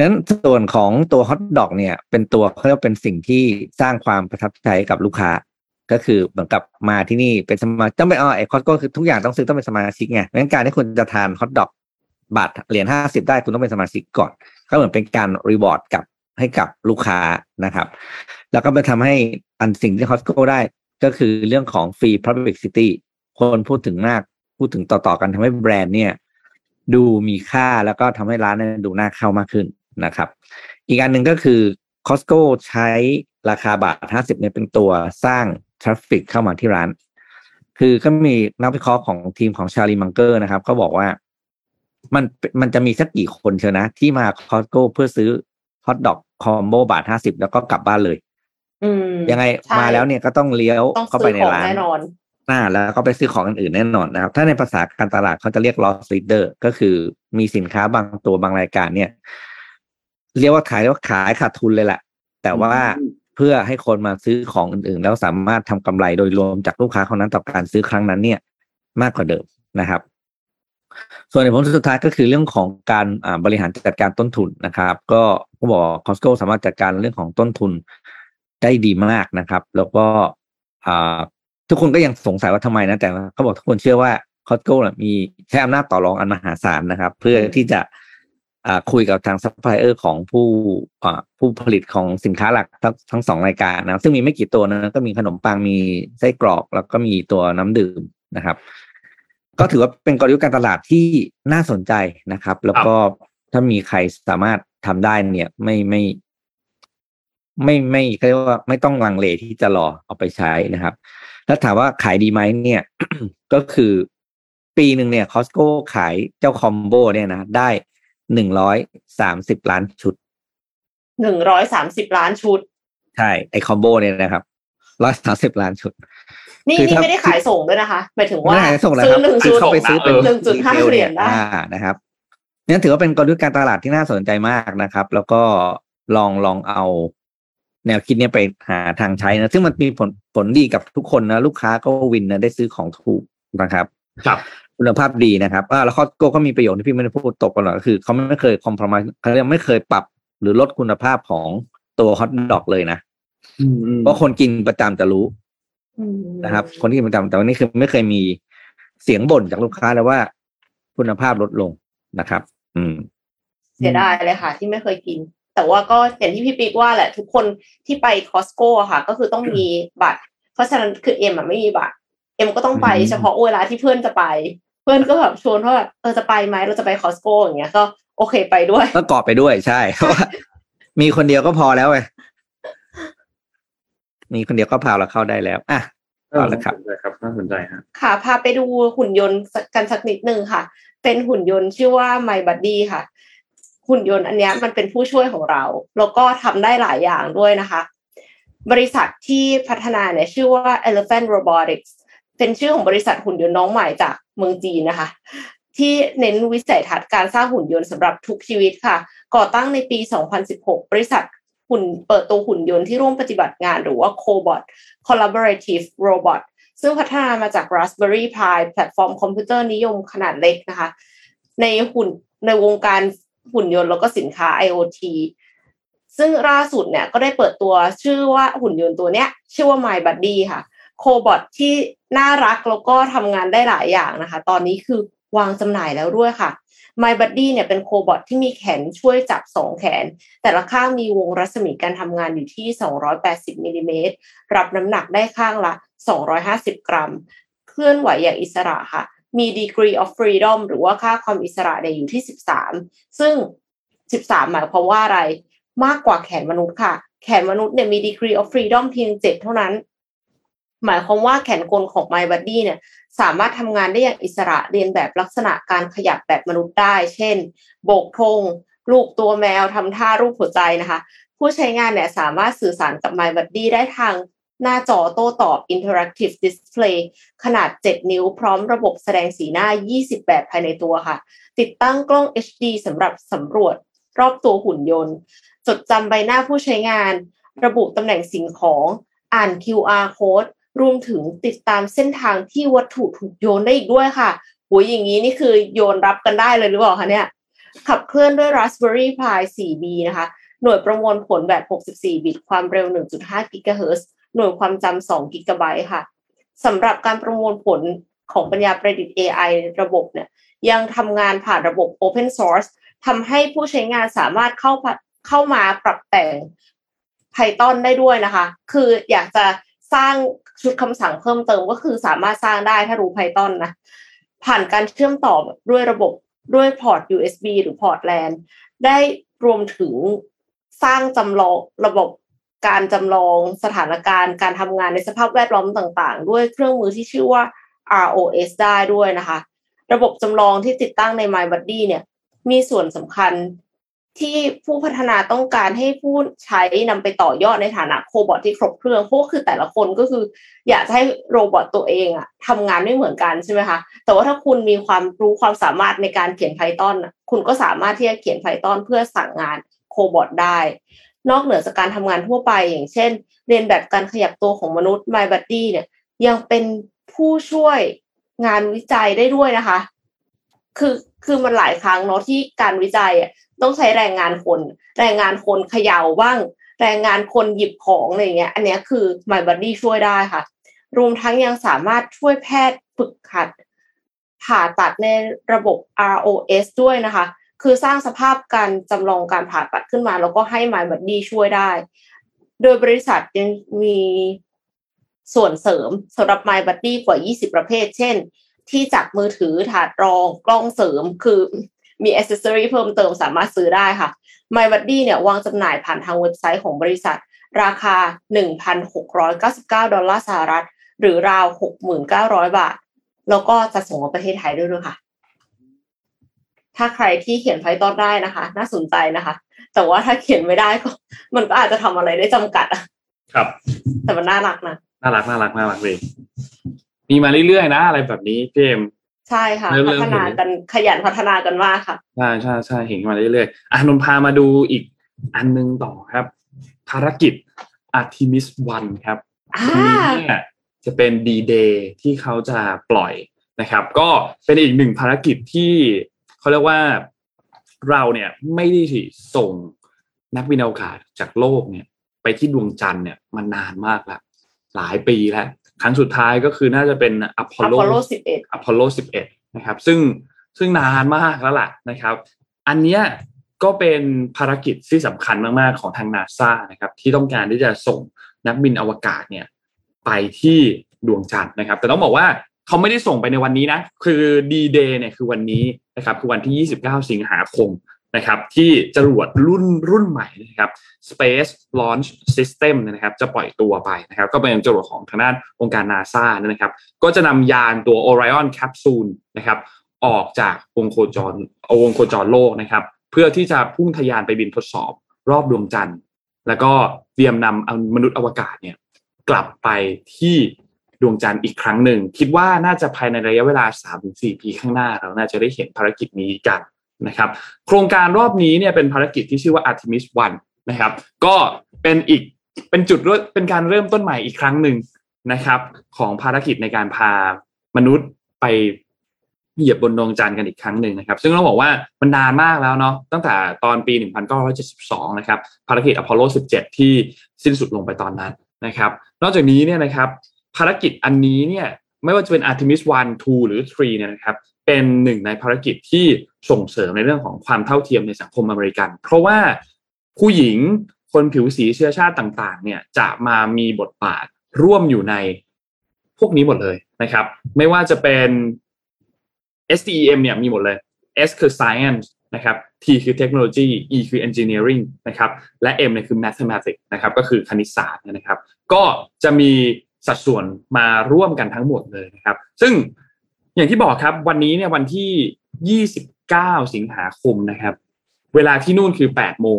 นั้นส่วนของตัวฮอทดอกเนี่ย เป็นตัวเขาเรียกเป็นสิ่งที่สร้างความประทับใจกับลูกค้า ก็คือเหมือนกับมาที่นี่เป็นสมาต้องไปอ๋อไอ Costco คือทุกอย่างต้องซื้อต้องเป็นสมาชิกไงงั้นการที่คุณจะทานฮอทดอกบาทเหรียญห้าสิบได้คุณต้องเป็นสมาชิกก่อน ก็เหมือนเป็นการ reward กับ ให้กับลูกค้านะครับ แล้วก็ไปทำให้อันสิ่งที่ Costco ได้ก็คือเรื่องของฟรี publicity คนพูดถึงมากพูดถึงต่อๆกันทำให้แบรนด์เนี่ย ดูมีค่าแล้วก็ทำให้ร้านนั้นดูน่าเข้ามากขึ้นนะครับ อีกอันหนึ่งก็คือ Costco ใช้ราคาบาทห้าสิบเนี่ยเป็นตัวสร้าง traffic เข้ามาที่ร้าน คือก็มีนักวิเคราะห์ของทีมของ Charlie Munger นะครับเขาบอกว่ามันมันจะมีสักกี่คนเชียวนะ ที่มา Costco เพื่อซื้อฮอทดอก คอมโบบาทห้าสิบแล้วก็กลับบ้านเลยอืมยังไงมาแล้วเนี่ยก็ต้องเลี้ยวเข้าไปในร้านแน่นอนน่าแล้วก็ไปซื้อของอื่นๆแน่นอนนะครับ ถ้าในภาษาการตลาดเขาจะเรียก loss leader ก็คือมีสินค้าบางตัวบางรายการเนี่ย เรียกว่าขายเรียกว่าขายขาดทุนเลยแหละ แต่ว่าเพื่อให้คนมาซื้อของอื่นๆ แล้วสามารถทำกำไรโดยรวมจากลูกค้าคนนั้นต่อการซื้อครั้งนั้นเนี่ย มากกว่าเดิมนะครับ ส่วนในผลสุดท้ายก็คือเรื่องของการบริหารจัดการต้นทุนนะครับ ก็ เขาบอก Costco สามารถจัดการเรื่องของต้นทุนได้ดีมากนะครับ แล้วก็ทุกคนก็ยังสงสัยว่าทำไมนะ แต่เขาบอกทุกคนเชื่อว่า Costco มีใช้อำนาจต่อรองอันมหาศาลนะครับ เพื่อที่จะคุยกับทางซัพพลายเออร์ของผู้ผู้ผลิตของสินค้าหลักทั้งทั้งสองรายการนะซึ่งมีไม่กี่ตัวนะก็มีขนมปังมีไส้กรอก แล้วก็มีตัวน้ำดื่มนะครับ ก็ถือว่าเป็นกลยุทธ์การตลาดที่น่าสนใจนะครับ แล้วก็ถ้ามีใครสามารถ ทำได้เนี่ยไม่ไม่ไม่ไม่เรียกว่าไม่ต้องลังเลที่จะรอเอาไปใช้นะครับ แล้วถามว่าขายดีไหมเนี่ย ก็คือปีหนึ่งเนี่ยคอสโก้ขายเจ้าคอมโบเนี่ยนะได้หนึ่งร้อยสามสิบล้านชุดหนึ่งร้อยสามสิบล้านชุด ใช่ ไอคอมโบเนี่ยนะครับร้อยสามสิบล้านชุด นี่นี่ไม่ได้ขายส่งด้วยนะคะหมายถึงว่าซื้อหนึ่งชุดเข้าไปซื้อเป็นหนึ่งจุดห้าเหรียญได้นะครับ นี่ถือว่าเป็นกลยุทธ์การตลาดที่น่าสนใจมากนะครับ แล้วก็ลองลองเอาแนวคิดนี้ไปหาทางใช้นะ ซึ่งมันมีผลผลดีกับทุกคนนะ ลูกค้าก็วินนะได้ซื้อของถูกนะครับ ครับคุณภาพดีนะครับอ่าแล้วเขาโก้ก็มีประโยชน์ที่พี่ไม่ได้พูดตกกันหรอกก็คือเขาไม่เคยคอมเพลมเขาเรียกไม่เคยปรับหรือลดคุณภาพของตัวฮอทดอกเลยนะเพราะคนกินประจำจะรู้นะครับ คนที่กินประจำแต่วันนี้คือไม่เคยมีเสียงบ่นจากลูกค้าแล้วว่า คุณภาพลดลงนะครับอืม เสียดายเลยค่ะ ที่ไม่เคยกิน แต่ว่าก็อย่างที่พี่ปิ๊กว่าแหละ ทุกคนที่ไป Costco ค่ะ ก็คือต้องมีบัตร เพราะฉะนั้นคือเอ็มอะไม่มีบัตร เอ็มก็ต้องไปเฉพาะเวลาที่เพื่อนจะไป เพื่อนก็แบบชวนว่าเออจะไปไหมเราจะไปคอสโก้อย่างเงี้ยก็โอเคไปด้วย ก็เกาะไปด้วยใช่เพราะว่ามีคนเดียวก็พอแล้วไงมีคนเดียวก็พาเราเข้าได้แล้วอะต่อแล้วครับครับน่าสนใจฮะค่ะ พาไปดูหุ่นยนต์กันสักนิดนึงค่ะ เป็นหุ่นยนต์ชื่อว่า My Buddy ค่ะ หุ่นยนต์อันนี้มันเป็นผู้ช่วยของเรา แล้วก็ทำได้หลายอย่างด้วยนะคะ บริษัทที่พัฒนาเนี่ยชื่อว่า Elephant Robotics เป็นชื่อของบริษัทหุ่นยนต์น้องใหม่จากเมืองจีนนะคะ ที่เน้นวิสัยทัศน์การสร้างหุ่นยนต์สำหรับทุกชีวิตค่ะ ก่อตั้งในปี 2016 บริษัทหุ่นเปิดตัวหุ่นยนต์ที่ร่วมปฏิบัติงานหรือว่า Cobot Collaborative Robot ซึ่งพัฒนามาจาก Raspberry Pi แพลตฟอร์มคอมพิวเตอร์นิยมขนาดเล็กนะคะ ในหุ่นในวงการหุ่นยนต์แล้วก็สินค้า IoT ซึ่งล่าสุดเนี่ยก็ได้เปิดตัวชื่อว่าหุ่นยนต์ตัวเนี้ย ชื่อว่า My Buddy ค่ะ โคบอทที่น่ารักแล้วก็ทำงานได้หลายอย่างนะคะ ตอนนี้คือวางจำหน่ายแล้วด้วยค่ะ My Buddy เนี่ยเป็นโคบอทที่มีแขนช่วยจับสองแขน แต่ละข้างมีวงรัศมีการทำงานอยู่ที่ 280มิลิเมตรรับน้ำหนักได้ข้างละ 250 กรัม เคลื่อนไหวอย่างอิสระค่ะ มี degree of freedom หรือว่าค่าความอิสระเนี่ยอยู่ที่ 13 ซึ่ง 13 หมายความว่าอะไรมากกว่าแขนมนุษย์ค่ะ แขนมนุษย์เนี่ยมี degree of freedom เพียง 7 เท่านั้น หมายความว่าแขนกลของ My Buddy เนี่ยสามารถทำงานได้อย่างอิสระเรียนแบบลักษณะการขยับแบบมนุษย์ได้ เช่น โบกธงลูกตัวแมวทำท่ารูปหัวใจนะคะ ผู้ใช้งานเนี่ยสามารถสื่อสารกับ My Buddy ได้ทาง หน้าจอโต้ตอบ Interactive Display ขนาด 7 นิ้วพร้อมระบบแสดงสีหน้า 20 แบบภายในตัวค่ะ ติดตั้งกล้อง HD สำหรับสำรวจรอบตัวหุ่นยนต์ จดจำใบหน้าผู้ใช้งาน ระบุตำแหน่งสิ่งของ อ่าน QR code รวมถึงติดตามเส้นทางที่วัตถุถูกโยนได้อีกด้วยค่ะโหยอย่างนี้นี่คือโยนรับกันได้เลยหรือเปล่าคะเนี่ย ขับเคลื่อนด้วย Raspberry Pi 4B นะคะ หน่วยประมวลผลแบบ 64 บิต ความเร็ว 1.5 กิกะเฮิรตซ์ หน่วยความจำ2กิกะไบต์ค่ะสำหรับการประมวลผลของปัญญาประดิษฐ์ AI ระบบเนี่ยยังทำงานผ่านระบบ Open Source ทำให้ผู้ใช้งานสามารถเข้าเข้ามาปรับแต่ง Python ได้ด้วยนะคะ คืออยากจะสร้างชุดคำสั่งเพิ่มเติมก็คือสามารถสร้างได้ถ้ารู้ Python นะ ผ่านการเชื่อมต่อด้วยระบบด้วยพอร์ต USB หรือพอร์ต LAN ได้รวมถึงสร้างจำลองระบบ การจำลองสถานการณ์การทำงานในสภาพแวดล้อมต่างๆ ด้วยเครื่องมือที่ชื่อว่า ROS ได้ด้วยนะคะ ระบบจำลองที่ติดตั้งใน MyBuddy เนี่ย มีส่วนสำคัญที่ผู้พัฒนาต้องการให้ผู้ใช้นำไปต่อยอดในฐานะ cobot ที่ครบเครื่องพวกคือแต่ละคนก็คือ อยากให้ robot ตัวเองอะทำงานไม่เหมือนกันใช่ไหมคะ แต่ว่าถ้าคุณมีความรู้ความสามารถในการเขียน Python คุณก็สามารถที่จะเขียน Python เพื่อสั่งงานโคบอทได้ นอกเหนือจากการทำงานทั่วไป อย่างเช่น เรียนแบบการขยับตัวของมนุษย์ MyBuddy เนี่ย ยังเป็นผู้ช่วยงานวิจัยได้ด้วยนะคะ คือคือมันหลายครั้งเนาะที่การวิจัยอะต้องใช้แรงงานคน แรงงานคนเขย่าบ้าง แรงงานคนหยิบของอะไรเงี้ย อันนี้คือ My Buddy ช่วยได้ค่ะ รวมทั้งยังสามารถช่วยแพทย์ฝึกหัดผ่าตัดในระบบ ROS ด้วยนะคะ คือสร้างสภาพการจำลองการผ่าตัดขึ้นมา แล้วก็ให้ My Buddy ช่วยได้ โดยบริษัทยังมีส่วนเสริมสำหรับ My Buddy กว่า 20 ประเภท เช่น ที่จับมือถือถาดรองกล้องเสริมคือมีอ c เซสซอรีเพิ่มเติมสามารถซื้อได้ค่ะ MyBuddy เนี่ยวางจำหน่ายผ่านทางเว็บไซต์ของบริษัท ราคา 1,699 ดอลลาร์สหรัฐ หรือราว 6,900 บาท แล้วก็จะส่งมาประเทศไทยด้วยด้วยค่ะ ถ้าใครที่เขียนไพทอนได้นะคะ น่าสนใจนะคะ แต่ว่าถ้าเขียนไม่ได้ก็มันก็อาจจะทำอะไรได้จำกัดอะครับ แต่มันน่ารักนะน่ารักน่ารักน่ารักเลยมีมาเรื่อยๆนะอะไรแบบนี้เจมใช่ค่ะ พัฒนากันขยันพัฒนากันมากค่ะใช่ใช่ใช่เห็นมาเรื่อยๆอะนนพามาดูอีกอันนึงต่อครับ ภารกิจ Artemis 1ครับนี้เนี่ยจะเป็นดีเดย์ที่เขาจะปล่อยนะครับ ก็เป็นอีกหนึ่งภารกิจที่ เขาเรียกว่าเราเนี่ยไม่ได้ส่งนักบินอวกาศจากโลกเนี่ย ไปที่ดวงจันทร์เนี่ยมันนานมากแล้วหลายปีแล้ว ครั้งสุดท้ายก็คือน่าจะเป็นอพอลโลสิบเอ็ดอพอลโลสิบเอ็ดนะครับ ซึ่งซึ่งนานมากแล้วล่ะนะครับ อันเนี้ยก็เป็นภารกิจที่สำคัญมากๆของทางนาซานะครับที่ต้องการที่จะส่งนักบินอวกาศเนี่ยไปที่ดวงจันทร์นะครับ แต่ต้องบอกว่าเขาไม่ได้ส่งไปในวันนี้นะ คือดีเดย์เนี่ยคือวันนี้ นะครับคือวันที่ 29 สิงหาคมนะครับที่จรวดรุ่นรุ่นใหม่นะครับ Space Launch System นะครับจะปล่อยตัวไปนะครับก็เป็นจรวดของทางด้านองค์การนาซานะครับก็จะนำยานตัว Orion Capsule นะครับออกจากวงโคจรวงโคจรโลกนะครับเพื่อที่จะพุ่งทะยานไปบินทดสอบรอบดวงจันทร์ แล้วก็เตรียมนำมนุษย์อวกาศเนี่ยกลับไปที่ ดวงจันทร์อีกครั้งหนึ่ง คิดว่าน่าจะภายในระยะเวลา 3-4 ปีข้างหน้า เราน่าจะได้เห็นภารกิจนี้กันนะครับ โครงการรอบนี้เนี่ยเป็นภารกิจที่ชื่อว่า Artemis 1 นะครับ ก็เป็นอีกเป็นจุดเป็นการเริ่มต้นใหม่อีกครั้งหนึ่งนะครับ ของภารกิจในการพามนุษย์ไปเหยียบบนดวงจันทร์กันอีกครั้งหนึ่งนะครับ ซึ่งต้องบอกว่ามันนานมากแล้วเนาะตั้งแต่ตอนปี 1972 นะครับ ภารกิจอพอลโล 17 ที่สิ้นสุดลงไปตอนนั้นนะครับ นอกจากนี้เนี่ยนะครับ ภารกิจอันนี้เนี่ยไม่ว่าจะเป็น Artemis 1 2 หรือ 3 เนี่ยนะครับเป็นหนึ่งในภารกิจที่ส่งเสริมในเรื่องของความเท่าเทียมในสังคมอเมริกัน เพราะว่าผู้หญิงคนผิวสีเชื้อชาติต่างๆ เนี่ยจะมามีบทบาทร่วมอยู่ในพวกนี้หมดเลยนะครับ ไม่ว่าจะเป็น STEM เนี่ยมีหมดเลย S คือ science นะครับ T คือ technology E คือ engineering นะครับ และ M เนี่ยคือ mathematics นะครับ ก็คือคณิตศาสตร์นะครับ ก็จะมี สัดส่วนมาร่วมกันทั้งหมดเลยนะครับ ซึ่งอย่างที่บอกครับวันนี้เนี่ยวันที่ 29 สิงหาคมนะครับ เวลาที่นู่นคือ8โมง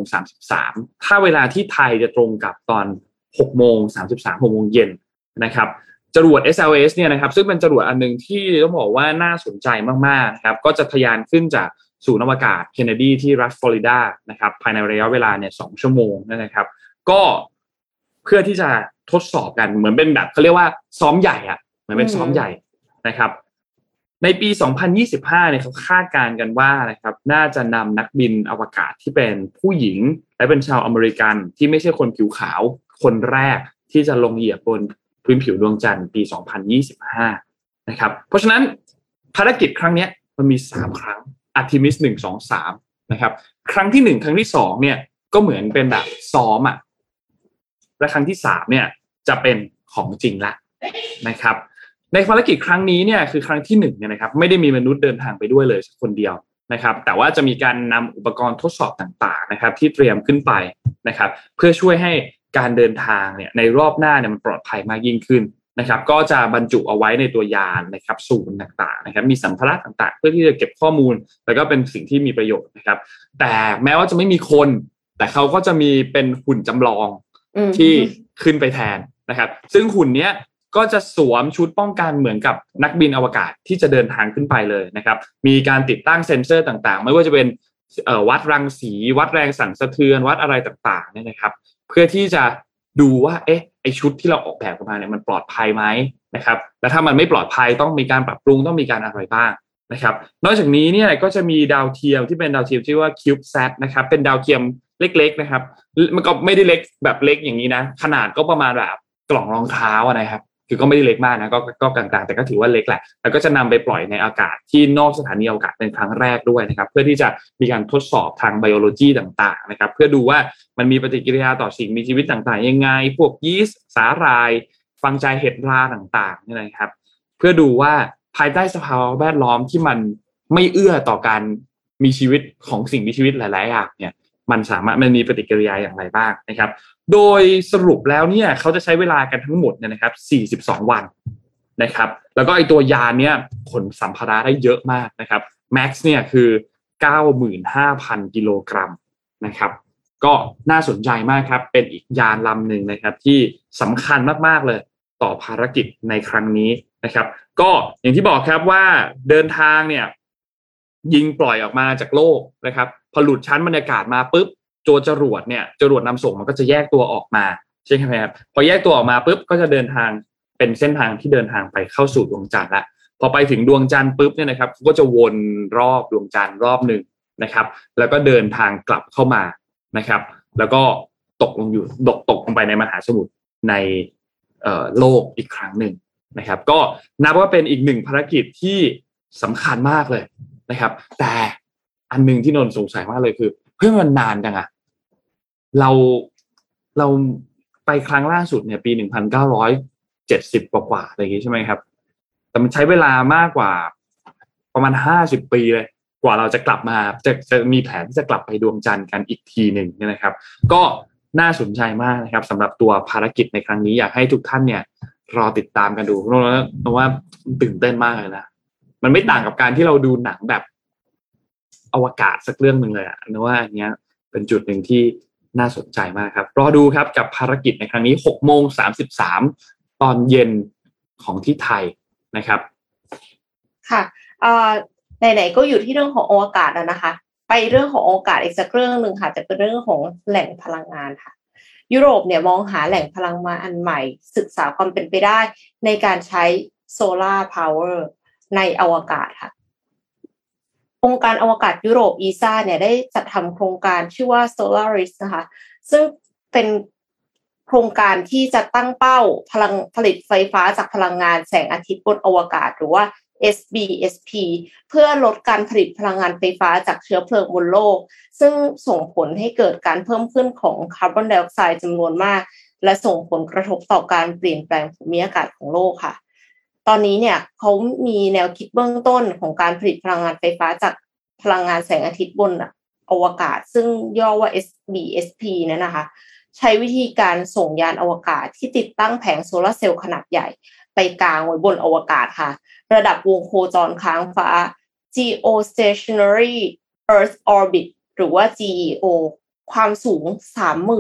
33 ถ้าเวลาที่ไทยจะตรงกับตอน6โมง33 6โมงเย็นนะครับจรวด SLS เนี่ยนะครับซึ่งเป็นจรวดอันหนึ่งที่ต้องบอกว่าน่าสนใจมากๆนะครับก็จะทะยานขึ้นจากศูนย์อวกาศเคนเนดีที่รัฐฟลอริดานะครับภายในระยะเวลาเนี่ยสชั่วโมงนะครับ ก็ เพื่อที่จะทดสอบกันเหมือนเป็นแบบเขาเรียกว่าซ้อมใหญ่อะเหมือนเป็นซ้อมใหญ่นะครับ ในปี 2025 เนี่ยเขาคาดการณ์กันว่านะครับ น่าจะนำนักบินอวกาศที่เป็นผู้หญิง และเป็นชาวอเมริกันที่ไม่ใช่คนผิวขาวคนแรกที่จะลงเหยียบบนพื้นผิวดวงจันทร์ปี 2025 นะครับ เพราะฉะนั้นภารกิจครั้งนี้มันมี 3 ครั้งอาร์ทิมิสหนึ่งสองสามนะครับ ครั้งที่หนึ่งครั้งที่สองเนี่ยก็เหมือนเป็นแบบซ้อมอะ และครั้งที่สามเนี่ยจะเป็นของจริงละนะครับ ในภารกิจครั้งนี้เนี่ยคือครั้งที่หนึ่งเนี่ยนะครับไม่ได้มีมนุษย์เดินทางไปด้วยเลยคนเดียวนะครับ แต่ว่าจะมีการนำอุปกรณ์ทดสอบต่างๆนะครับ ที่เตรียมขึ้นไปนะครับ เพื่อช่วยให้การเดินทางเนี่ยในรอบหน้าเนี่ยมันปลอดภัยมากยิ่งขึ้นนะครับ ก็จะบรรจุเอาไว้ในตัวยานนะครับศูนย์ต่างๆนะครับ มีสัมภาระต่างๆ เพื่อที่จะเก็บข้อมูล แล้วก็เป็นสิ่งที่มีประโยชน์นะครับ แต่แม้ว่าจะไม่มีคน แต่เขาก็จะมีเป็นหุ่นจำลอง ที่ขึ้นไปแทนนะครับ ซึ่งหุ่นเนี้ยก็จะสวมชุดป้องกันเหมือนกับนักบินอวกาศที่จะเดินทางขึ้นไปเลยนะครับ มีการติดตั้งเซ็นเซอร์ต่างๆ ไม่ว่าจะเป็นวัดรังสี วัดแรงสั่นสะเทือนวัดอะไรต่างๆเนี่ยนะครับ เพื่อที่จะดูว่าเอ๊ะไอชุดที่เราออกแบบมาเนี่ยมันปลอดภัยไหมนะครับ แล้วถ้ามันไม่ปลอดภัยต้องมีการปรับปรุงต้องมีการอะไรบ้าง นะครับ นอกจากนี้เนี่ยก็จะมีดาวเทียมที่เป็นดาวเทียมที่ว่า CubeSat นะครับ เป็นดาวเทียมเล็ก ๆ นะครับ มันก็ไม่ได้เล็กแบบเล็กอย่างนี้นะ ขนาดก็ประมาณแบบกล่องรองเท้านะครับ คือก็ไม่ได้เล็กมากนะ ก็ก็กลางๆ แต่ก็ถือว่าเล็กแหละ แล้วก็จะนำไปปล่อยในอากาศที่นอกสถานีอวกาศเป็นครั้งแรกด้วยนะครับ เพื่อที่จะมีการทดสอบทางไบโอโลจีต่างๆ นะครับ เพื่อดูว่ามันมีปฏิกิริยาต่อสิ่งมีชีวิตต่างๆ ยังไง พวกยีสต์สาหร่าย ฟังใจเห็ดราต่างๆนี่นะครับ เพื่อดูว่า ภายใต้สภาวะแวดล้อมที่มันไม่เอื้อต่อการมีชีวิตของสิ่งมีชีวิตหลาย ๆ อย่างเนี่ยมันสามารถมันมีปฏิกิริยาอย่างไรบ้างนะครับ โดยสรุปแล้วเนี่ยเขาจะใช้เวลากันทั้งหมดเนี่ยนะครับ 42 วันนะครับ แล้วก็ไอตัวยานเนี่ยขนสัมภาระได้เยอะมากนะครับแม็กซ์เนี่ยคือ 95,000 กิโลกรัมนะครับ ก็น่าสนใจมากครับ เป็นอีกยานลำหนึ่งนะครับที่สำคัญมาก ๆ เลย ต่อภารกิจในครั้งนี้นะครับ ก็อย่างที่บอกครับว่าเดินทางเนี่ย ยิงปล่อยออกมาจากโลกนะครับ พอหลุดชั้นบรรยากาศมาปุ๊บโจจรวดเนี่ยจรวดนำส่งมันก็จะแยกตัวออกมาใช่ไหมครับพอแยกตัวออกมาปุ๊บก็จะเดินทางเป็นเส้นทางที่เดินทางไปเข้าสู่ดวงจันทร์ละพอไปถึงดวงจันทร์ปุ๊บเนี่ยนะครับก็จะวนรอบดวงจันทร์รอบหนึ่งนะครับ แล้วก็เดินทางกลับเข้ามานะครับ แล้วก็ตกลงอยู่ตกตกลงไปในมหาสมุทรใน โลกอีกครั้งหนึ่งนะครับ ก็นับว่าเป็นอีกหนึ่งภารกิจที่สำคัญมากเลยนะครับ แต่อันหนึ่งที่นนสงสัยมากเลยคือเฮ้ยมันนานจังอะเราเราไปครั้งล่าสุดเนี่ยปีหนึ่งพันเก้าร้อยเจ็ดสิบกว่าอะไรอย่างงี้ใช่ไหมครับ แต่มันใช้เวลามากกว่าประมาณห้าสิบปีเลย กว่าเราจะกลับมาจะจะมีแผนที่จะกลับไปดวงจันทร์กันอีกทีหนึ่งเนี่ยนะครับ ก็ น่าสนใจมากนะครับสำหรับตัวภารกิจในครั้งนี้อยากให้ทุกท่านเนี่ย รอติดตามกันดูเพราะว่าตื่นเต้นมากเลยนะมันไม่ต่างกับการที่เราดูหนังแบบอวกาศสักเรื่องหนึ่งเลยอะนะว่าอันนี้เป็นจุดหนึ่งที่น่าสนใจมากครับ รอดูครับกับภารกิจในครั้งนี้6โมง33 ตอนเย็นของที่ไทยนะครับ ค่ะไหนๆก็อยู่ที่เรื่องของอวกาศแล้วนะคะ ไปเรื่องของอวกาศอีกสักเรื่องหนึ่งค่ะจะเป็นเรื่องของแหล่งพลังงานค่ะ ยุโรปเนี่ยมองหาแหล่งพลังงานอันใหม่ ศึกษาความเป็นไปได้ในการใช้ solar power ในอวกาศค่ะ องค์การอวกาศยุโรป ESA เนี่ยได้จัดทำโครงการชื่อว่า Solaris นะคะ ซึ่งเป็นโครงการที่จะตั้งเป้าพลังผลิตไฟฟ้าจากพลังงานแสงอาทิตย์บนอวกาศ หรือว่า SBSP เพื่อลดการผลิตพลังงานไฟฟ้าจากเชื้อเพลิงบนโลก ซึ่งส่งผลให้เกิดการเพิ่มขึ้นของคาร์บอนไดออกไซด์จำนวนมาก และส่งผลกระทบต่อการเปลี่ยนแปลงภูมิอากาศของโลกค่ะ ตอนนี้เนี่ยเขามีแนวคิดเบื้องต้นของการผลิตพลังงานไฟฟ้าจากพลังงานแสงอาทิตย์บนอวกาศ ซึ่งย่อว่า SBSP นั่นนะคะใช้วิธีการส่งยานอวกาศที่ติดตั้งแผงโซลาเซลล์ขนาดใหญ่ กลางไว้บนอวกาศค่ะ ระดับวงโคจรค้างฟ้า geostationary Earth orbit หรือว่า GEO ความสูง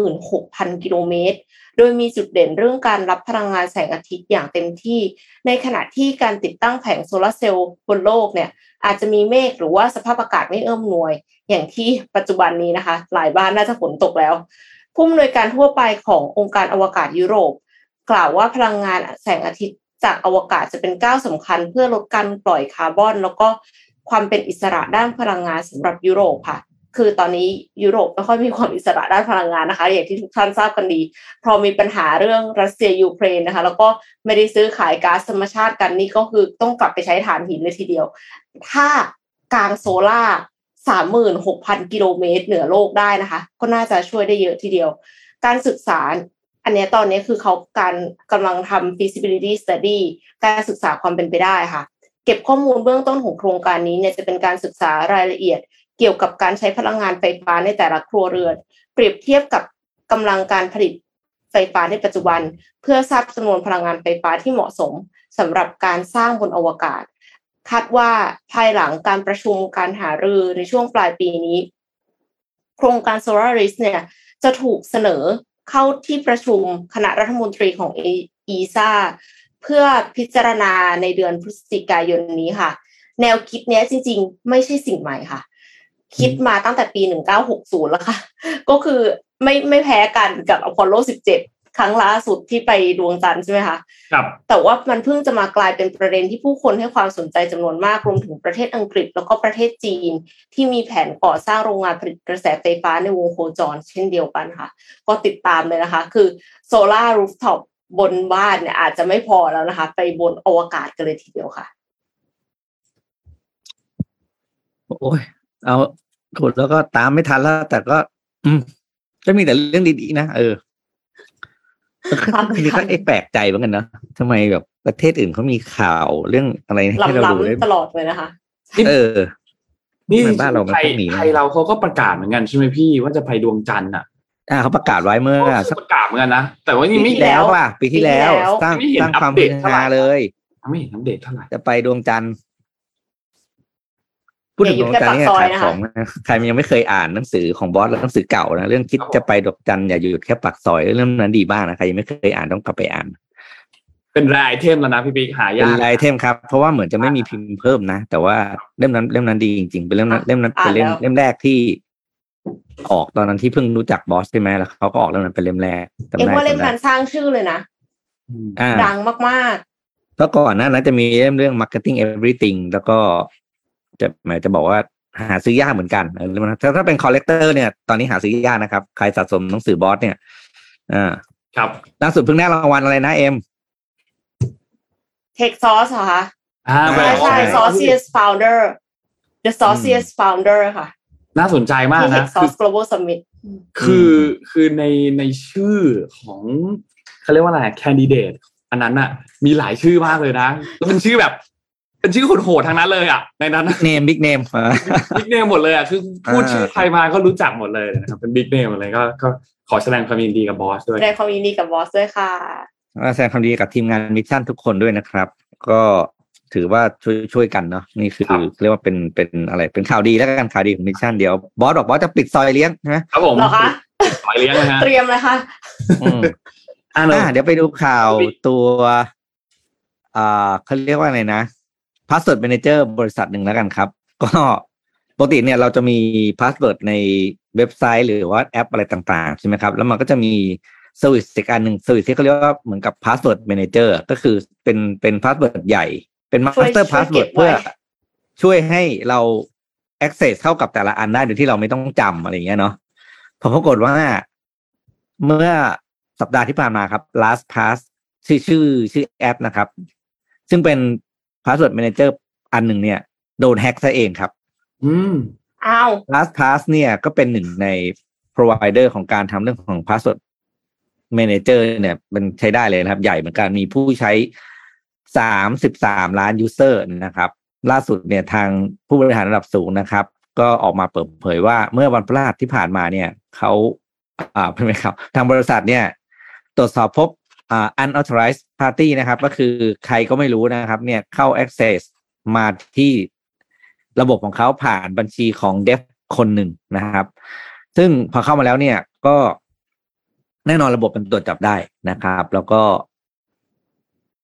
36,000 กิโลเมตร โดยมีจุดเด่นเรื่องการรับพลังงานแสงอาทิตย์อย่างเต็มที่ ในขณะที่การติดตั้งแผงโซลาเซลล์บนโลกเนี่ย อาจจะมีเมฆหรือว่าสภาพอากาศไม่เอื้อมหน่วย อย่างที่ปัจจุบันนี้นะคะ หลายบ้านน่าจะฝนตกแล้ว ผู้อำนวยการทั่วไปขององค์การอวกาศยุโรป กล่าวว่าพลังงานแสงอาทิตย์ จากอวกาศจะเป็นก้าวสำคัญ เพื่อลดการปล่อยคาร์บอน แล้วก็ความเป็นอิสระด้านพลังงานสำหรับยุโรปค่ะ คือตอนนี้ยุโรปไม่ค่อยมีความอิสระด้านพลังงานนะคะ อย่างที่ทุกท่านทราบกันดี พอมีปัญหาเรื่องรัสเซียยูเครนนะคะ แล้วก็ไม่ได้ซื้อขายก๊าซธรรมชาติกันนี่ก็คือต้องกลับไปใช้ถ่านหินเลยทีเดียว ถ้ากลางโซล่าสามหมื่นหกพันกิโลเมตรเหนือโลกได้นะคะ ก็น่าจะช่วยได้เยอะทีเดียว การศึกษา อันนี้ตอนนี้คือเขาการกำลังทำ feasibility study การศึกษาความเป็นไปได้ค่ะ เก็บข้อมูลเบื้องต้นของโครงการนี้เนี่ยจะเป็นการศึกษารายละเอียด เกี่ยวกับการใช้พลังงานไฟฟ้าในแต่ละครัวเรือน เปรียบเทียบกับกำลังการผลิตไฟฟ้าในปัจจุบัน เพื่อทราบจำนวนพลังงานไฟฟ้าที่เหมาะสมสำหรับการสร้างบนอวกาศ คาดว่าภายหลังการประชุมการหารือในช่วงปลายปีนี้ โครงการ Solaris เนี่ยจะถูกเสนอ เข้าที่ประชุมคณะรัฐมนตรีของอีซ่าเพื่อพิจารณาในเดือนพฤศจิกายนนี้ค่ะ แนวคิดนี้จริง ๆ ไม่ใช่สิ่งใหม่ค่ะ คิดมาตั้งแต่ปี 1960 แล้วค่ะ ก็คือไม่ไม่แพ้กันกับอพอลโล 17 ครั้งล่าสุดที่ไปดวงจันทร์ใช่ไหมคะครับ แต่ว่ามันเพิ่งจะมากลายเป็นประเด็นที่ผู้คนให้ความสนใจจำนวนมากรวมถึงประเทศอังกฤษ แล้วก็ประเทศจีน ที่มีแผนก่อสร้างโรงงานผลิตกระแสไฟฟ้าในวงโคจร เช่นเดียวกันค่ะ ก็ติดตามเลยนะคะ คือ solar rooftop บนบ้านเนี่ยอาจจะไม่พอแล้วนะคะ ไปบนอวกาศกันเลยทีเดียวค่ะ โอ้ยเอาขุดแล้วก็ตามไม่ทันแล้ว แต่ก็ อืมจะมีแต่เรื่องดีๆนะเออ ทีนี้ก็ไอ้แปลกใจเหมือนกันนะทำไมแบบประเทศอื่นเขามีข่าวเรื่องอะไรให้เราดูได้ตลอดเลยนะคะ เออ นี่บ้านเราไม่ต้องหนีไทยเราเขาก็ประกาศเหมือนกันใช่ไหมพี่ว่าจะไปดวงจันทร์อะอ่าเขาประกาศไว้เมื่อประกาศเหมือนกันนะแต่ว่านี่ไม่แล้วอะปีที่แล้วสร้างสร้างความเป็นฮาเลยไม่เห็นอัปเดตเท่าไหร่จะไปดวงจันทร์ พูดถึงดวงจันทร์เนี่ยขายของใครยังไม่เคยอ่านหนังสือของบอสแล้วหนังสือเก่านะเรื่องคิดจะไปดวงจันทร์อย่าหยุดแค่ปักซอยเรื่องนั้นดีมากนะใครยังไม่เคยอ่านต้องกลับไปอ่าน เป็นรายเทมแล้วนะพี่บิ๊กหายากเป็นรายเทมครับ เพราะว่าเหมือนจะไม่มีพิมพ์เพิ่มนะ แต่ว่าเล่มนั้นเล่มนั้นดีจริงๆเป็นเล่มนั้นเล่มนั้นเป็นเล่มเล่มแรกที่ออกตอนนั้นที่เพิ่งรู้จักบอสใช่ไหมแล้วเขาก็ออกเล่มนั้นเป็นเล่มแรกเอ็งว่าเล่มนั้นสร้างชื่อเลยนะดังมากๆแล้วก่อนหน้านั้นจะมีเล่มเรื่อง marketing everything แล้วก็ จะหมายจะบอกว่าหาซื้อยากเหมือนกันถ้าถ้าเป็น collector เนี่ยตอนนี้หาซื้อยากนะครับ ใครสะสมหนังสือบอสเนี่ยอ่าครับล่าสุดเพิ่งได้รางวัลอะไรนะเอ็ม Techsauce เหรอคะใช่ใช่ Sauciest Founder The Sauciest Founder ค่ะ น่าสนใจมากนะ Tech Global Summit คือคือในในชื่อของเขาเรียกว่าอะไร candidate อันนั้นอะมีหลายชื่อมากเลยนะแล้วเป็นชื่อแบบ เป็นชื่อโหดๆทั้งนั้นเลยอะในนั้น name big name big name หมดเลยอะคือพูดชื่อใครมาก็รู้จักหมดเลยนะครับเป็น big name อะไรก็ก็ขอแสดงความยินดีกับบอสด้วยแสดงความยินดีกับบอสด้วยค่ะแสดงความดีกับทีมงาน Mission ทุกคนด้วยนะครับ ก็ถือว่าช่วยช่วยกันเนาะนี่คือเรียกว่าเป็นเป็นอะไรเป็นข่าวดีแล้วกันข่าวดีของ Mission เดี๋ยวบอสบอกบอสจะปิดซอยเลี้ยงใช่ไหมครับผมเหรอคะซอยเลี้ยงนะฮะเตรียมเลยค่ะอ่าเดี๋ยวไปดูข่าวตัวอ่าเขาเรียกว่าอะไรนะ password manager บริษัทหนึ่งแล้วกันครับ ก็ปกติเนี่ยเราจะมี password ในเว็บไซต์ หรือว่าแอปอะไรต่างๆใช่ไหมครับ แล้วมันก็จะมี service อีกอันหนึ่ง service ที่เขาเรียกว่าเหมือนกับ password manager ก็คือเป็นเป็น password ใหญ่ เป็น master password เพื่อช่วยให้เรา access เข้ากับแต่ละอันได้โดยที่เราไม่ต้องจำอะไรอย่างเงี้ยเนาะผลปรากฏว่าเมื่อสัปดาห์ที่ผ่านมาครับ last pass ชื่อชื่อชื่อแอปนะครับ ซึ่งเป็น password manager อันหนึ่งเนี่ย โดนแฮ็กซะเองครับ อืมอ้าว LastPass เนี่ยก็เป็นหนึ่งใน provider ของการทำเรื่องของ password manager เนี่ย มันใช้ได้เลยนะครับ ใหญ่เหมือนกันมีผู้ใช้สามสิบสามล้าน user นะครับ ล่าสุดเนี่ยทางผู้บริหารระดับสูงนะครับ ก็ออกมาเปิดเผยว่าเมื่อวันพฤหัสที่ผ่านมาเนี่ยเขาอ่าเป็นไหมครับ ทางบริษัทเนี่ย ตรวจสอบพบอ่า unauthorized party นะครับ ก็คือใครก็ไม่รู้นะครับ เนี่ยเข้า access มาที่ระบบของเขาผ่านบัญชีของเดฟคนหนึ่งนะครับ ซึ่งพอเข้ามาแล้วเนี่ยก็แน่นอนระบบมันตรวจจับได้นะครับ แล้วก็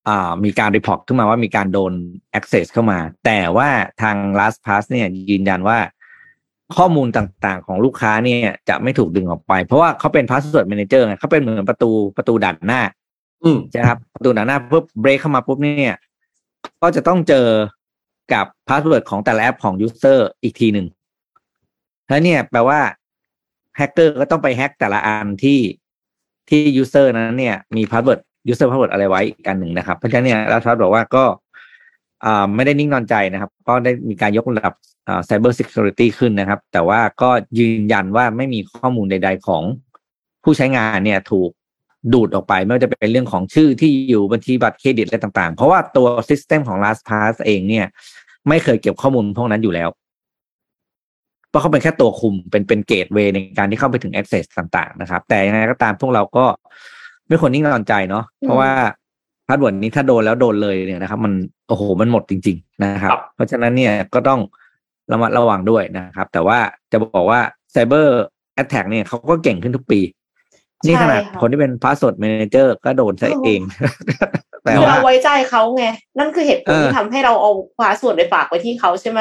อ่ามีการรีพอร์ตขึ้นมาว่ามีการโดน access เข้ามา แต่ว่าทาง LastPass เนี่ยยืนยันว่าข้อมูลต่างๆ ของลูกค้าเนี่ยจะไม่ถูกดึงออกไป เพราะว่าเขาเป็น password manager ไงเขาเป็นเหมือนประตูประตูด่านหน้า ใช่ครับประตูด่าหน้าปุ๊บเบรกเข้ามาปุ๊บเนี่ย ก็จะต้องเจอกับ password ของแต่ละแอปของ user อีกทีหนึ่งแล้วเนี่ย แปลว่าแฮกเกอร์ก็ต้องไปแฮกแต่ละอันที่ที่ user นั้นเนี่ยมี password user password อะไรไว้กันหนึ่งนะครับ เพราะฉะนั้นเนี่ย LastPass บอกว่าก็อ่าไม่ได้นิ่งนอนใจนะครับ ก็ได้มีการยกระดับอ่า cybersecurity ขึ้นนะครับ แต่ว่าก็ยืนยันว่าไม่มีข้อมูลใด ๆ ของผู้ใช้งานเนี่ยถูก ดูดออกไป ไม่ว่าจะเป็นเรื่องของชื่อที่อยู่บัญชีบัตรเครดิตอะไรต่างๆ เพราะว่าตัว system ของ LastPass เองเนี่ย ไม่เคยเก็บข้อมูลพวกนั้นอยู่แล้ว เพราะเขาเป็นแค่ตัวคุมเป็นเป็น gateway ในการที่เข้าไปถึง access ต่าง ๆ นะครับ แต่ยังไงก็ตามพวกเราก็ไม่ควรนิ่งนอนใจเนาะเพราะว่า password นี้ถ้าโดนแล้วโดนเลยเนี่ยนะครับ มันโอ้โหมันหมดจริง ๆ นะครับ เพราะฉะนั้นเนี่ยก็ต้องระมัดระวังด้วยนะครับ แต่ว่าจะบอกว่า cyber attack เนี่ยเขาก็เก่งขึ้นทุกปี นี่ขนาดคนที่เป็น password manager ก็โดนใส่เอง แต่ว่าเราไว้ใจเขาไง นั่นคือเหตุผลที่ทำให้เราเอา password ไปฝากไว้ที่เขาใช่ไหม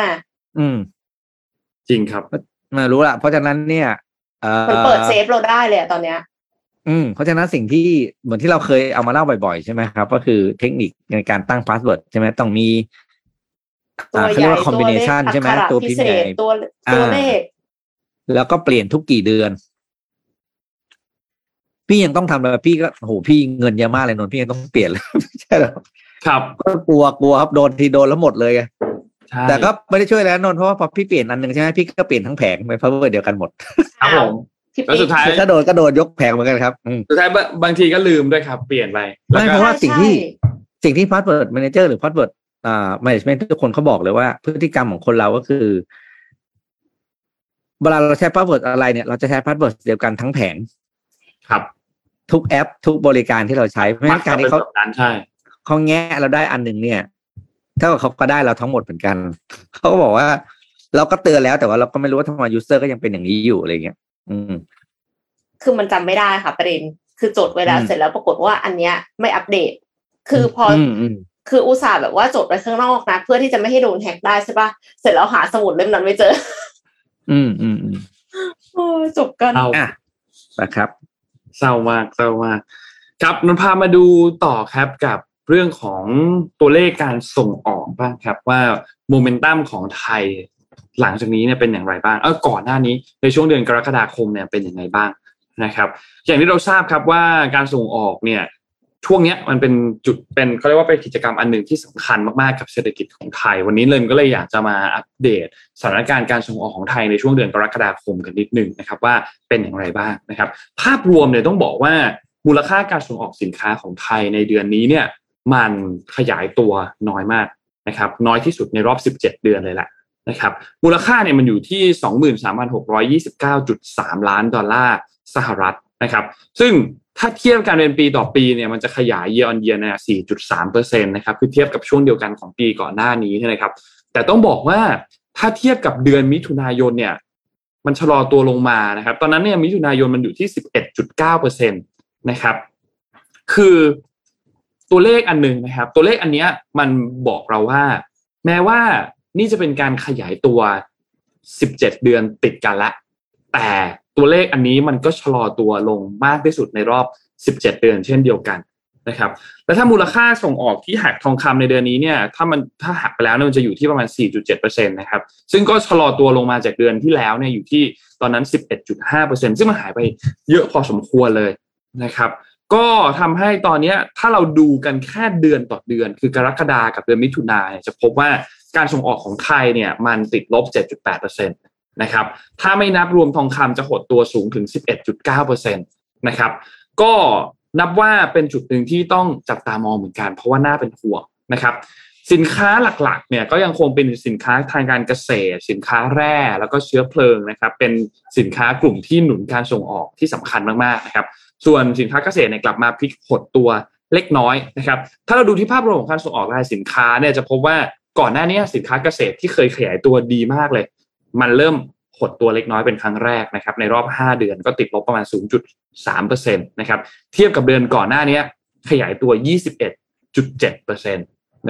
อืม จริงครับมารู้ละเพราะฉะนั้นเนี่ยมันเปิดเซฟเราได้เลยตอนเนี้ย อืม เพราะฉะนั้นสิ่งที่เหมือนที่เราเคยเอามาเล่าบ่อยๆ ใช่ไหมครับ ก็คือเทคนิคในการตั้ง password ใช่ไหมต้องมีเขาเรียกว่า combination ใช่ไหมตัวพิเศษตัวตัวเลขแล้วก็เปลี่ยนทุกกี่เดือน พี่ยังต้องทำเลยพี่ก็โหพี่เงินเยอะมากเลยนนพี่ยังต้องเปลี่ยนเลยใช่หรอครับก็กลัวกลัวครับโดนทีโดนแล้วหมดเลยแต่ก็ไม่ได้ช่วยแล้วนนเพราะว่าพอพี่เปลี่ยนอันหนึ่งใช่ไหมพี่ก็เปลี่ยนทั้งแผงไปเพราะว่าเดียวกันหมดครับผมแล้วสุดท้ายถ้าโดนก็โดนยกแผงเหมือนกันครับสุดท้ายบางทีก็ลืมด้วยครับ เปลี่ยนไปไม่เพราะว่าสิ่งที่สิ่งที่ password manager หรือ password อ่า management ทุกคนเขาบอกเลยว่าพฤติกรรมของคนเราก็คือเวลาเราใช้ password อะไรเนี่ยเราจะใช้ password เดียวกันทั้งแผง ครับ ทุกแอปทุกบริการที่เราใช้ไม่การที่เขาใช่เขาแงะเราได้อันหนึ่งเนี่ยเท่ากับเขาก็ได้เราทั้งหมดเหมือนกันเขาก็บอกว่า เราก็เตือนแล้วแต่ว่าเราก็ไม่รู้ว่าทำไม user ก็ยังเป็นอย่างนี้อยู่อะไรเงี้ยอืม คือมันจำไม่ได้ค่ะประเด็นคือจดไว้แล้วเสร็จแล้วปรากฏว่าอันเนี้ยไม่อัปเดต คือพอคืออุตส่าห์แบบว่าจดไว้ข้างนอกนะเพื่อที่จะไม่ให้โดนแฮกได้ใช่ปะเสร็จแล้วหาสมุดเล่มนั้นไม่เจอ อืมอืมอืมโอ้จบกันเอาอะนะครับ เศร้ามากเศร้ามาก ครับนนพามาดูต่อครับกับเรื่องของตัวเลขการส่งออกบ้างครับว่าโมเมนตัมของไทยหลังจากนี้เนี่ยเป็นอย่างไรบ้างเออก่อนหน้านี้ในช่วงเดือนกรกฎาคมเนี่ยเป็นอย่างไรบ้างนะครับ อย่างที่เราทราบครับว่าการส่งออกเนี่ย ช่วงนี้มันเป็นจุดเป็นเขาเรียกว่าเป็นกิจกรรมอันหนึ่งที่สำคัญมากๆกับเศรษฐกิจของไทย วันนี้เลยก็เลยอยากจะมาอัปเดตสถานการณ์การส่งออกของไทยในช่วงเดือนกรกฎาคมกันนิดนึงนะครับว่าเป็นอย่างไรบ้างนะครับ ภาพรวมเนี่ยต้องบอกว่ามูลค่าการส่งออกสินค้าของไทยในเดือนนี้เนี่ยมันขยายตัวน้อยมากนะครับน้อยที่สุดในรอบ 17 เดือนเลยแหละนะครับมูลค่าเนี่ยมันอยู่ที่ 23,629.3 ล้านดอลลาร์สหรัฐนะครับ ซึ่ง ถ้าเทียบกันเป็นปีต่อปีเนี่ยมันจะขยายเยออนเยียเนี่ย4.3%นะครับคือเทียบกับช่วงเดียวกันของปีก่อนหน้านี้ใช่ไหมครับ แต่ต้องบอกว่าถ้าเทียบกับเดือนมิถุนายนเนี่ย มันชะลอตัวลงมานะครับ ตอนนั้นเนี่ยมิถุนายนมันอยู่ที่ 11.9%นะครับ คือตัวตัวเลขอันหนึ่งนะครับ ตัวเลขอันเนี้ยมันบอกเราว่า แม้ว่านี่จะเป็นการขยายตัว 17 เดือนติดกันละ แต่ ตัวเลขอันนี้มันก็ชะลอตัวลงมากที่สุดในรอบ 17 เดือนเช่นเดียวกันนะครับ แล้วถ้ามูลค่าส่งออกที่หักทองคำในเดือนนี้เนี่ยถ้ามันถ้าหักไปแล้วเนี่ยมันจะอยู่ที่ประมาณ 4.7%นะครับซึ่งก็ชะลอตัวลงมาจากเดือนที่แล้วเนี่ยอยู่ที่ตอนนั้น 11.5%ซึ่งมันหายไปเยอะพอสมควรเลยนะครับ ก็ทำให้ตอนนี้ถ้าเราดูกันแค่เดือนต่อเดือน คือกรกฎากับเดือนมิถุนายนจะพบว่าการส่งออกของไทยเนี่ยมันติดลบ 7.8%น นะครับถ้าไม่นับรวมทองคำจะหดตัวสูงถึง 11.9%นะครับก็นับว่าเป็นจุดหนึ่งที่ต้องจับตามองเหมือนกัน เพราะว่าน่าเป็นห่วงนะครับสินค้าหลักๆเนี่ยก็ยังคงเป็นสินค้าทางการเกษตร สินค้าแร่แล้วก็เชื้อเพลิงนะครับเป็นสินค้ากลุ่มที่หนุนการส่งออกที่สำคัญมากๆนะครับส่วนสินค้าเกษตรเนี่ยกลับมาพลิกหดตัวเล็กน้อยนะครับถ้าเราดูที่ภาพรวมของการส่งออกรายสินค้าเนี่ยจะพบว่าก่อนหน้านี้สินค้าเกษตรที่เคยขยายตัวดีมากเลย มันเริ่มหดตัวเล็กน้อยเป็นครั้งแรกนะครับในรอบ 5 เดือนก็ติดลบประมาณ 0.3%นะครับเทียบกับเดือนก่อนหน้านี้ขยายตัว 21.7%น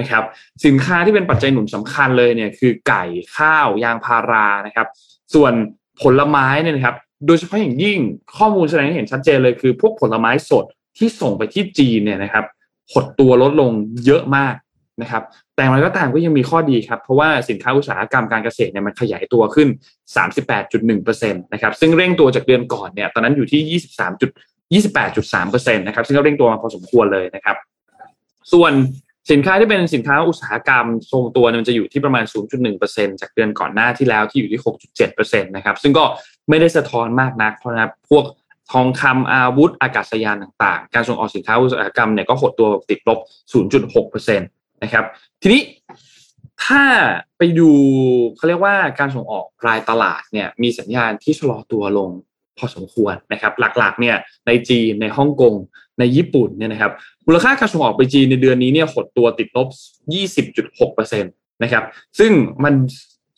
ะครับสินค้าที่เป็นปัจจัยหนุนสำคัญเลยเนี่ยคือไก่ข้าวยางพารานะครับส่วนผลไม้เนี่ยนะครับโดยเฉพาะอย่างยิ่งข้อมูลแสดงให้เห็นชัดเจนเลยคือ พวกผลไม้สดที่ส่งไปที่จีนเนี่ยนะครับหดตัวลดลงเยอะมาก นะครับแต่อย่างไรก็ตามก็ยังมีข้อดีครับ เพราะว่าสินค้าอุตสาหกรรมการเกษตรเนี่ยมันขยายตัวขึ้น 38.1%นะครับซึ่งเร่งตัวจากเดือนก่อนเนี่ยตอนนั้นอยู่ที่ 23 28.3%นะครับซึ่งก็เร่งตัวมาพอสมควรเลยนะครับ ส่วนสินค้าที่เป็นสินค้าอุตสาหกรรมทรงตัวมันจะอยู่ที่ประมาณ 0.1%จากเดือนก่อนหน้าที่แล้วที่อยู่ที่ 6.7%นะครับซึ่งก็ไม่ได้สะท้อนมากนักเพราะนะพวกทองคำอาวุธอากาศยานต่างๆ การส่งออกสินค้าอุตสาหกรรมเนี่ยก็หดตัวติดลบ 0.6% นะครับ ทีนี้ถ้าไปดูเขาเรียกว่าการส่งออกรายตลาดเนี่ยมีสัญญาณที่ชะลอตัวลงพอสมควรนะครับ หลักๆเนี่ยในจีนในฮ่องกงในญี่ปุ่นเนี่ยนะครับมูลค่าการส่งออกไปจีนในเดือนนี้เนี่ยหดตัวติดลบ 20.6%นะครับ ซึ่งมัน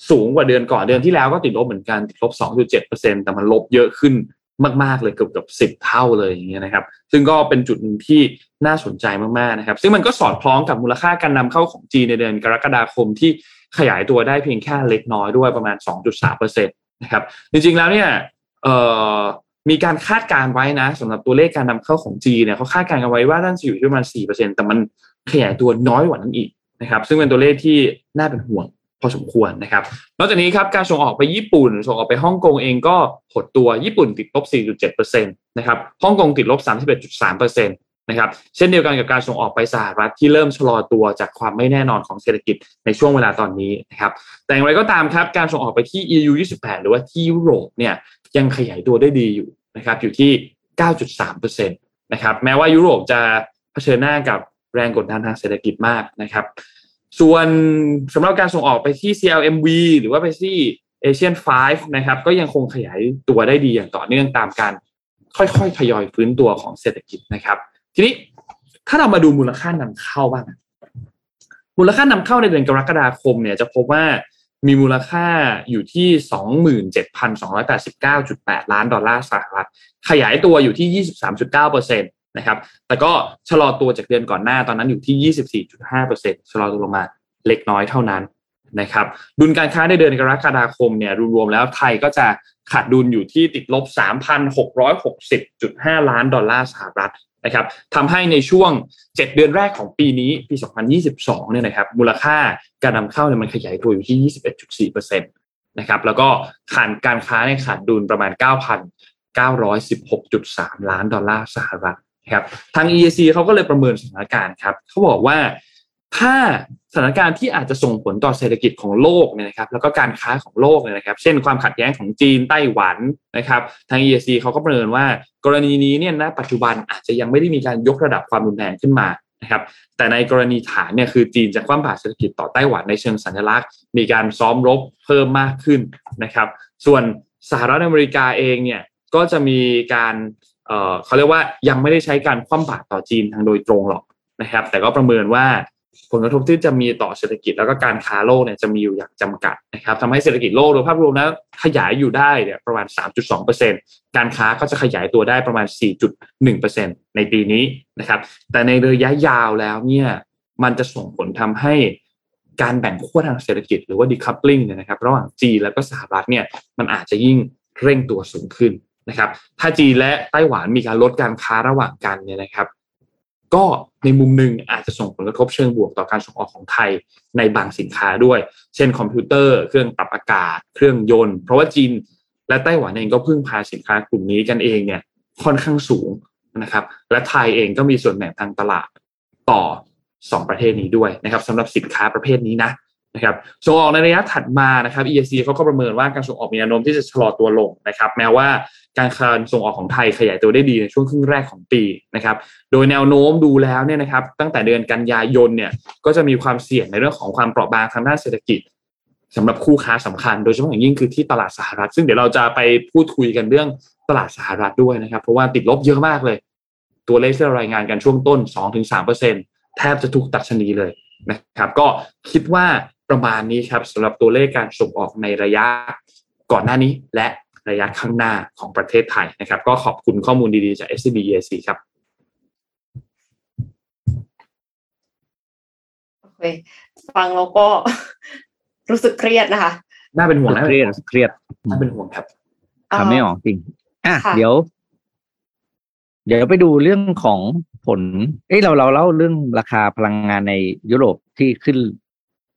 สูงกว่าเดือนก่อนเดือนที่แล้วก็ติดลบเหมือนกันติดลบ 2.7%แต่มันลบเยอะขึ้น มากๆเลยเกือบเกือบสิบเท่าเลยอย่างเงี้ยนะครับ ซึ่งก็เป็นจุดหนึ่งที่น่าสนใจมากๆนะครับ ซึ่งมันก็สอดคล้องกับมูลค่าการนำเข้าของจีนในเดือนกรกฎาคมที่ขยายตัวได้เพียงแค่เล็กน้อยด้วยประมาณ 2.3%นะครับจริงๆแล้วเนี่ยมีการคาดการไว้นะสำหรับตัวเลขการนำเข้าของจีนเนี่ยเขาคาดการกันไว้ว่าน่าจะอยู่ที่ประมาณ 4%แต่มันขยายตัวน้อยกว่านั้นอีกนะครับ ซึ่งเป็นตัวเลขที่น่าเป็นห่วง พอสมควรนะครับ นอกจากนี้ครับการส่งออกไปญี่ปุ่น ส่งออกไปฮ่องกงเองก็หดตัวญี่ปุ่นติดลบ 4.7%นะครับฮ่องกงติดลบ 31.3%นะครับเช่นเดียวกันกับการส่งออกไปสหรัฐที่เริ่มชะลอตัวจากความไม่แน่นอนของเศรษฐกิจในช่วงเวลาตอนนี้นะครับแต่อย่างไรก็ตามครับการส่งออกไปที่ EU 28 หรือว่าที่ยุโรปเนี่ยยังขยายตัวได้ดีอยู่นะครับอยู่ที่ 9.3%นะครับแม้ว่ายุโรปจะเผชิญหน้ากับแรงกดดันทางเศรษฐกิจมากนะครับ ส่วนสำหรับการส่งออกไปที่ CLMV หรือว่าไปที่ Asian 5นะครับ ก็ยังคงขยายตัวได้ดีอย่างต่อเนื่องตามการค่อยๆทยอยฟื้นตัวของเศรษฐกิจนะครับ ทีนี้ถ้าเรามาดูมูลค่านำเข้าบ้างมูลค่านำเข้าในเดือนกรกฎาคมเนี่ยจะพบว่ามีมูลค่าอยู่ที่ 27,289.8 ล้านดอลลาร์สหรัฐ ขยายตัวอยู่ที่ 23.9%นะครับแต่ก็ชะลอตัวจากเดือนก่อนหน้าตอนนั้นอยู่ที่ 24.5%ชะลอตัวลงมาเล็กน้อยเท่านั้นนะครับดุลการค้าในเดือนกรกฎาคมเนี่ยรวมๆแล้วไทยก็จะขาดดุลอยู่ที่ติดลบ 3,660.5 ล้านดอลลาร์สหรัฐนะครับทำให้ในช่วง 7 เดือนแรกของปีนี้ปี 2022 เนี่ยนะครับมูลค่าการนำเข้าเนี่ยมันขยายตัวอยู่ที่ 21.4%นะครับแล้วก็ขาดการค้าในขาดดุลประมาณ 9,916.3 ล้านดอลลาร์สหรัฐ ครับทาง EAC เขาก็เลยประเมินสถานการณ์ครับเขาบอกว่าถ้าสถานการณ์ที่อาจจะส่งผลต่อเศรษฐกิจของโลกเนี่ยนะครับ แล้วก็การค้าของโลกเนี่ยนะครับ เช่นความขัดแย้งของจีนไต้หวันนะครับ ทาง EAC เขาก็ประเมินว่ากรณีนี้เนี่ยณปัจจุบันอาจจะยังไม่ได้มีการยกระดับความรุนแรงขึ้นมานะครับ แต่ในกรณีฐานเนี่ยคือจีนจะคว่ำบาตรเศรษฐกิจต่อไต้หวันในเชิงสัญลักษณ์ มีการซ้อมรบเพิ่มมากขึ้นนะครับ ส่วนสหรัฐอเมริกาเองเนี่ยก็จะมีการ เขาเรียกว่ายังไม่ได้ใช้การคว่ำบาตรต่อจีนทางโดยตรงหรอกนะครับ แต่ก็ประเมินว่าผลกระทบที่จะมีต่อเศรษฐกิจแล้วก็การค้าโลกเนี่ยจะมีอยู่อย่างจำกัดนะครับทำให้เศรษฐกิจโลกโดยภาพรวมนะขยายอยู่ได้เนี่ยประมาณ 3.2%การค้าก็จะขยายตัวได้ประมาณ 4.1%ในปีนี้นะครับ แต่ในระยะยาวแล้วเนี่ยมันจะส่งผลทำให้การแบ่งขั้วทางเศรษฐกิจหรือว่า decoupling เนี่ยนะครับ ระหว่างจีนแล้วก็สหรัฐเนี่ยมันอาจจะยิ่งเร่งตัวสูงขึ้น นะครับถ้าจีนและไต้หวันมีการลดการค้าระหว่างกันเนี่ยนะครับก็ในมุมหนึ่งอาจจะส่งผลกระทบเชิงบวกต่อการส่งออกของไทยในบางสินค้าด้วย เช่นคอมพิวเตอร์ เครื่องปรับอากาศ เครื่องยนต์ เพราะว่าจีนและไต้หวันเองก็พึ่งพาสินค้ากลุ่มนี้กันเองเนี่ยค่อนข้างสูงนะครับ และไทยเองก็มีส่วนแบ่งทางตลาดต่อ 2 ประเทศนี้ด้วยนะครับสำหรับสินค้าประเภทนี้นะ นะครับส่งออกในระยะถัดมานะครับ EAC เขาก็ประเมินว่าการส่งออกมีแนวโน้มที่จะชะลอตัวลงนะครับ แม้ว่าการคานส่งออกของไทยขยายตัวได้ดีในช่วงครึ่งแรกของปีนะครับ โดยแนวโน้มดูแล้วเนี่ยนะครับ ตั้งแต่เดือนกันยายนเนี่ยก็จะมีความเสี่ยงในเรื่องของความเปราะบางทางด้านเศรษฐกิจสำหรับคู่ค้าสำคัญ โดยเฉพาะอย่างยิ่งคือที่ตลาดสหรัฐ ซึ่งเดี๋ยวเราจะไปพูดคุยกันเรื่องตลาดสหรัฐด้วยนะครับ เพราะว่าติดลบเยอะมากเลย ตัวเลขที่เรารายงานกันช่วงต้น 2-3%แทบจะทุกตัดชนีเลยนะครับ ก็คิดว่า ประมาณนี้ครับสำหรับตัวเลขการส่งออกในระยะก่อนหน้านี้ และระยะข้างหน้าของประเทศไทยนะครับ ก็ขอบคุณข้อมูลดีๆจาก SCB EAC ครับโอเคฟังแล้วก็รู้สึกเครียดนะคะน่าเป็นห่วงนะเครียดเครียดน่าเป็นห่วงครับทำไม่ออกจริง อะ เดี๋ยว เดี๋ยวไปดูเรื่องของผล เอ้ยเราเราเล่าเรื่องราคาพลังงานในยุโรปที่ขึ้น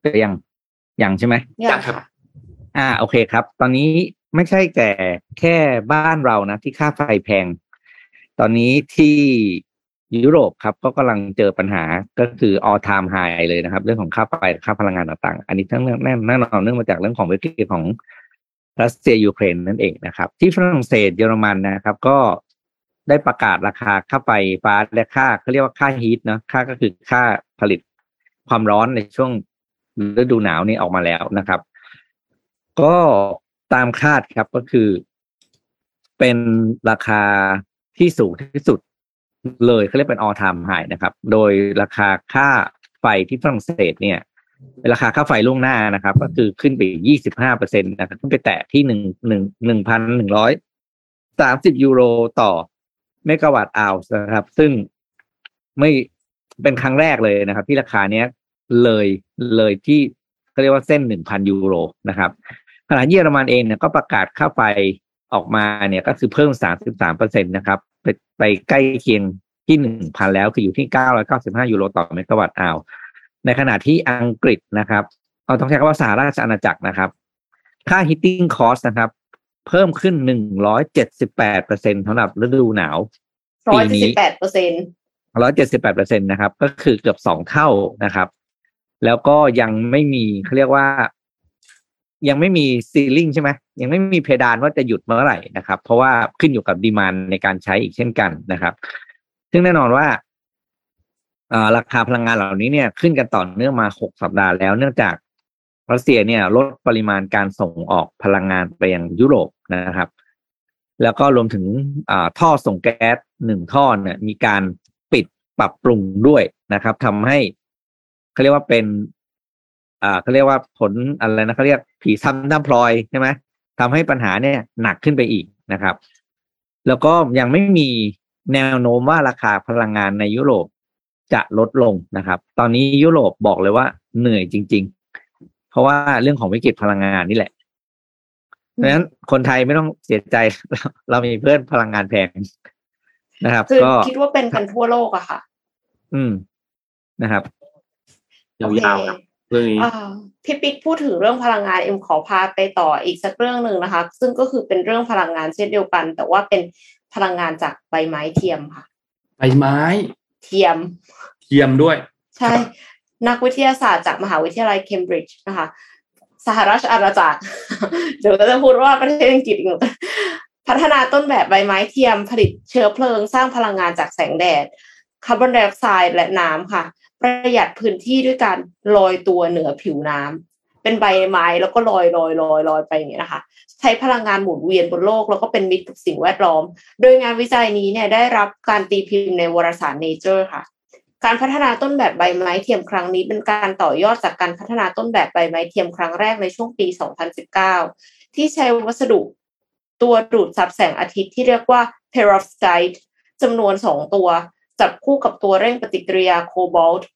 ไปยังยังใช่ไหมยังครับ อ่า โอเคครับ ตอนนี้ไม่ใช่แต่แค่บ้านเรานะ ที่ค่าไฟแพง ตอนนี้ที่ยุโรปครับ ก็กำลังเจอปัญหาก็คือ all time high เลยนะครับ เรื่องของค่าไฟค่าพลังงานต่างๆ อันนี้ทั้งแน่แน่นอนเนื่องมาจากเรื่องของวิกฤตของรัสเซียยูเครนนั่นเองนะครับ ที่ฝรั่งเศสเยอรมันนะครับ ก็ได้ประกาศราคาค่าไฟฟ้าและค่าเขาเรียกว่าค่าฮีทนะค่าก็คือค่าผลิตความร้อนในช่วง ฤดูหนาวนี่ออกมาแล้วนะครับ ก็ตามคาดครับก็คือ เป็นราคาที่สูงที่สุดเลยเขาเรียกเป็น all time high นะครับ โดยราคาค่าไฟที่ฝรั่งเศสเนี่ยราคาค่าไฟล่วงหน้านะครับ ก็คือขึ้นไปยี่สิบห้าเปอร์เซ็นตนะครับขึ้นไปแตะที่หนึ่งหนึ่งหนึ่งพันหนึ่งร้อยสามสิบยูโรต่อเมกะวัตต์อาวนะครับ ซึ่งไม่เป็นครั้งแรกเลยนะครับ ที่ราคาเนี้ย เลยเลยที่เขาเรียกว่าเส้นหนึ่งพันยูโรนะครับขณะเยอรมันเองเนี่ยก็ประกาศค่าไฟออกมาเนี่ยก็คือเพิ่มสามสิบสามเปอร์เซ็นต์นะครับไปไปใกล้เคียงที่หนึ่งพันแล้วคืออยู่ที่เก้าร้อยเก้าสิบห้ายูโรต่อเมกะวัตต์อาวในขณะที่อังกฤษนะครับเราต้องใช้คำว่าสหราชอาณาจักรนะครับ ค่า heating cost นะครับ เพิ่มขึ้นหนึ่งร้อยเจ็ดสิบแปดเปอร์เซ็นต์สำหรับฤดูหนาวร้อยเจ็ดสิบแปดเปอร์เซ็นต์ร้อยเจ็ดสิบแปดเปอร์เซ็นต์นะครับ ก็คือเกือบสองเท่านะครับ แล้วก็ยังไม่มีเขาเรียกว่า ยังไม่มีซีลิงใช่ไหมยังไม่มีเพดานว่าจะหยุดเมื่อไหร่นะครับ เพราะว่าขึ้นอยู่กับดีมานในการใช้อีกเช่นกันนะครับ ซึ่งแน่นอนว่าราคาพลังงานเหล่านี้เนี่ยขึ้นกันต่อเนื่องมาหกสัปดาห์แล้ว เนื่องจากรัสเซียเนี่ยลดปริมาณการส่งออกพลังงานไปยังยุโรปนะครับ แล้วก็รวมถึงท่อส่งแก๊สหนึ่งท่อเนี่ยมีการปิดปรับปรุงด้วยนะครับทำให้ เขาเรียกว่าเป็น อ่าเขาเรียกว่าผลอะไรนะเขาเรียกผีซ้ำน้ำพลอยใช่ไหมทำให้ปัญหาเนี่ยหนักขึ้นไปอีกนะครับ แล้วก็ยังไม่มีแนวโน้มว่าราคาพลังงานในยุโรปจะลดลงนะครับ ตอนนี้ยุโรปบอกเลยว่าเหนื่อยจริง ๆ เพราะว่าเรื่องของวิกฤตพลังงานนี่แหละเพราะฉะนั้นคนไทยไม่ต้องเสียใจ เรามีเพื่อนพลังงานแพงนะครับ ก็คิดว่าเป็นกันทั่วโลกอะค่ะ อืมนะครับ ยาวๆครับเรื่องนี้พี่ปิ๊กพูดถึงเรื่องพลังงานเอ็มขอพาไปต่ออีกสักเรื่องหนึ่งนะคะ ซึ่งก็คือเป็นเรื่องพลังงานเช่นเดียวกัน แต่ว่าเป็นพลังงานจากใบไม้เทียมค่ะใบไม้ เทียม เทียมด้วย ใช่ นักวิทยาศาสตร์จากมหาวิทยาลัยเคมบริดจ์นะคะ สหรัฐอาณาจักรเดี๋ยวจะพูดว่าประเทศอังกฤษพัฒนาต้นแบบใบไม้เทียมผลิตเชื้อเพลิงสร้างพลังงานจากแสงแดดคาร์บอนไดออกไซด์และน้ำค่ะ ประหยัดพื้นที่ด้วยการลอยตัวเหนือผิวน้ำเป็นใบไม้แล้วก็ลอยลอยลอยลอยไปอย่างนี้นะคะ ใช้พลังงานหมุนเวียนบนโลกแล้วก็เป็นมิตรกับสิ่งแวดล้อม โดยงานวิจัยนี้เนี่ยได้รับการตีพิมพ์ในวารสาร Nature ค่ะการพัฒนาต้นแบบใบไม้เทียมครั้งนี้เป็นการต่อยอดจากการพัฒนาต้นแบบใบไม้เทียมครั้งแรกในช่วงปี 2019 ที่ใช้วัสดุตัวดูดซับแสงอาทิตย์ที่เรียกว่า perovskite จำนวนสองตัว จับคู่กับตัวเร่งปฏิกิริยาโคบอลต์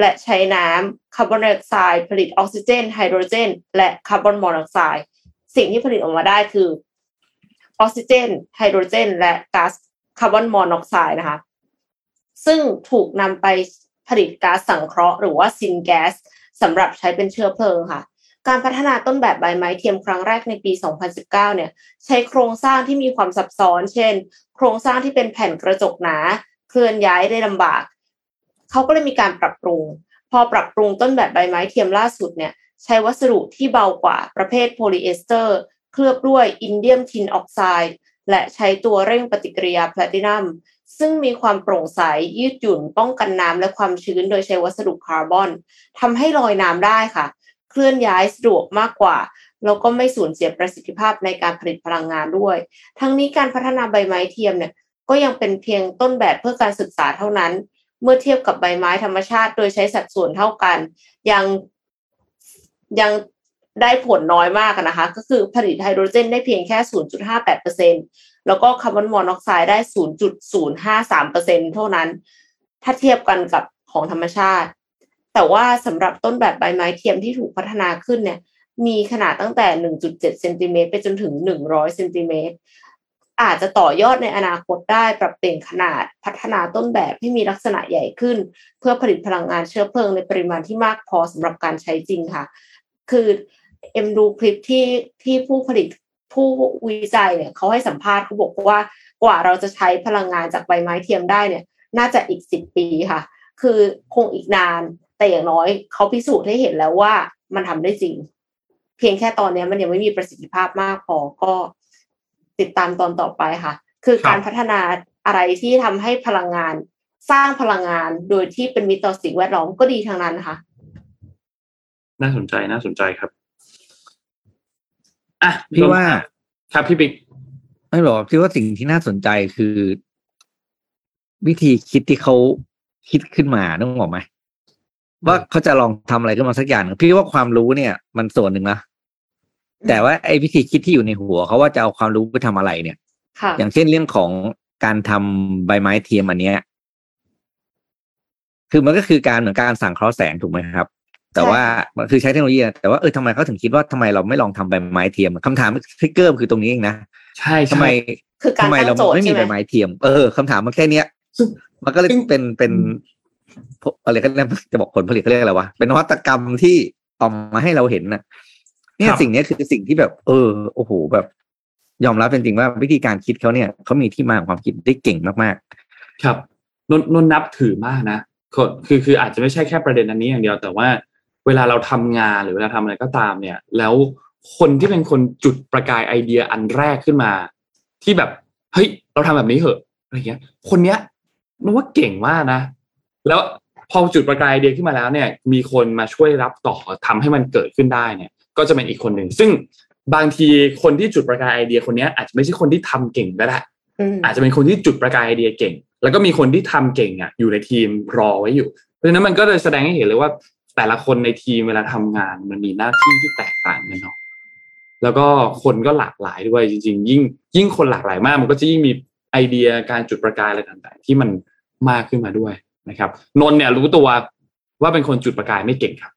และใช้น้ำคาร์บอนไดออกไซด์ผลิตออกซิเจน ไฮโดรเจน และคาร์บอนมอนอกไซด์สิ่งที่ผลิตออกมาได้คือออกซิเจน ไฮโดรเจน และก๊าซคาร์บอนมอนอกไซด์นะคะ ซึ่งถูกนำไปผลิตก๊าซสังเคราะห์หรือว่า syngasสำหรับใช้เป็นเชื้อเพลิงค่ะ การพัฒนาต้นแบบใบไม้เทียมครั้งแรกในปี 2019 เนี่ย ใช้โครงสร้างที่มีความซับซ้อน เช่น โครงสร้างที่เป็นแผ่นกระจกหนา เคลื่อนย้ายได้ลำบาก เขาก็เลยมีการปรับปรุง พอปรับปรุงต้นแบบใบไม้เทียมล่าสุดเนี่ย ใช้วัสดุที่เบากว่าประเภทโพลีเอสเตอร์ เคลือบด้วย indium tin oxide และใช้ตัวเร่งปฏิกิริยาแพลตินัมซึ่งมีความโปร่งใสยืดหยุ่น ป้องกันน้ำและความชื้นโดยใช้วัสดุคาร์บอนทำให้ลอยน้ำได้ค่ะ เคลื่อนย้ายสะดวกมากกว่าแล้วก็ไม่สูญเสียประสิทธิภาพในการผลิตพลังงานด้วย ทั้งนี้การพัฒนาใบไม้เทียมเนี่ย ก็ยังเป็นเพียงต้นแบบเพื่อการศึกษาเท่านั้น เมื่อเทียบกับใบไม้ธรรมชาติ โดยใช้สัดส่วนเท่ากัน ยังยังได้ผลน้อยมากนะคะ ก็คือผลิตไฮโดรเจนได้เพียงแค่ 0.58%แล้วก็คาร์บอนมอนอกไซด์ได้ 0.053%เท่านั้น ถ้าเทียบกันกับของธรรมชาติ แต่ว่าสำหรับต้นแบบใบไม้เทียมที่ถูกพัฒนาขึ้นเนี่ย มีขนาดตั้งแต่ 1.7 เซนติเมตรไปจนถึง 100 เซนติเมตร อาจจะต่อยอดในอนาคตได้ปรับเปลี่ยนขนาดพัฒนาต้นแบบให้มีลักษณะใหญ่ขึ้น เพื่อผลิตพลังงานเชื้อเพลิงในปริมาณที่มากพอสำหรับการใช้จริงค่ะ คือเอ็มดูคลิปที่ที่ผู้ผลิตผู้วิจัยเนี่ยเขาให้สัมภาษณ์เขาบอกว่ากว่าเราจะใช้พลังงานจากใบไม้เทียมได้เนี่ย น่าจะอีกสิบปีค่ะ คือคงอีกนาน แต่อย่างน้อยเขาพิสูจน์ให้เห็นแล้วว่ามันทำได้จริง เพียงแค่ตอนนี้มันยังไม่มีประสิทธิภาพมากพอก็ ติดตามตอนต่อไปค่ะ คือการพัฒนาอะไรที่ทำให้พลังงานสร้างพลังงานโดยที่เป็นมิตรต่อสิ่งแวดล้อมก็ดีทางนั้นค่ะน่าสนใจน่าสนใจครับอะพี่ว่าครับพี่บิ๊กไม่หรอกพี่ว่าสิ่งที่น่าสนใจคือ วิธีคิดที่เขาคิดขึ้นมาต้องบอกไหมว่าเขาจะลองทำอะไรขึ้นมาสักอย่างพี่ว่าความรู้เนี่ย มันส่วนหนึ่งนะ แต่ว่าไอ้วิธีคิดที่อยู่ในหัวเขาว่าจะเอาความรู้ไปทำอะไรเนี่ยอย่างเช่นเรื่องของการทำใบไม้เทียมอันเนี้ย คือมันก็คือการเหมือนการสั่งเคราะห์แสงถูกไหมครับ แต่ว่ามันคือใช้เทคโนโลยีแต่ว่าเออทำไมเขาถึงคิดว่าทำไมเราไม่ลองทำใบไม้เทียมคำถามทริกเกอร์คือตรงนี้เองนะใช่ทำไมทำไมเราไม่มีใบไม้เทียม เออคำถามมันแค่เนี้ยมันก็เลยเป็นเป็นอะไรก็จะบอกผลผลิตเขาเรียกอะไรวะเป็นนวัตกรรมที่ออกมาให้เราเห็นนะ เนี่ยสิ่งนี้คือสิ่งที่แบบ เออโอ้โหแบบ ยอมรับเป็นจริงว่าวิธีการคิดเขาเนี่ยเขามีที่มาของความคิดได้เก่งมากๆ ครับนนนนับถือมากนะคือคืออาจจะไม่ใช่แค่ประเด็นอันนี้อย่างเดียว แต่ว่าเวลาเราทำงานหรือเวลาทำอะไรก็ตามเนี่ย แล้วคนที่เป็นคนจุดประกายไอเดียอันแรกขึ้นมา ที่แบบเฮ้ยเราทำแบบนี้เหอะอะไรเงี้ย คนเนี้ยนึกว่าเก่งมากนะแล้วพอจุดประกายไอเดียขึ้นมาแล้วเนี่ย มีคนมาช่วยรับต่อทำให้มันเกิดขึ้นได้เนี่ย ก็จะเป็นอีกคนหนึ่งซึ่งบางทีคนที่จุดประกายไอเดียคนนี้อาจจะไม่ใช่คนที่ทำเก่งก็ได้อาจจะเป็นคนที่จุดประกายไอเดียเก่ง แล้วก็มีคนที่ทำเก่งอะอยู่ในทีมรอไว้อยู่ เพราะฉะนั้นมันก็เลยแสดงให้เห็นเลยว่า แต่ละคนในทีมเวลาทำงาน มันมีหน้าที่ที่แตกต่างกันเนาะแล้วก็คนก็หลากหลายด้วยจริง ๆ ยิ่งยิ่งคนหลากหลายมาก มันก็จะยิ่งมีไอเดียการจุดประกายอะไรต่างๆ ที่มันมากขึ้นมาด้วยนะครับ นนเนี่ยรู้ตัวว่าเป็นคนจุดประกายไม่เก่งครับ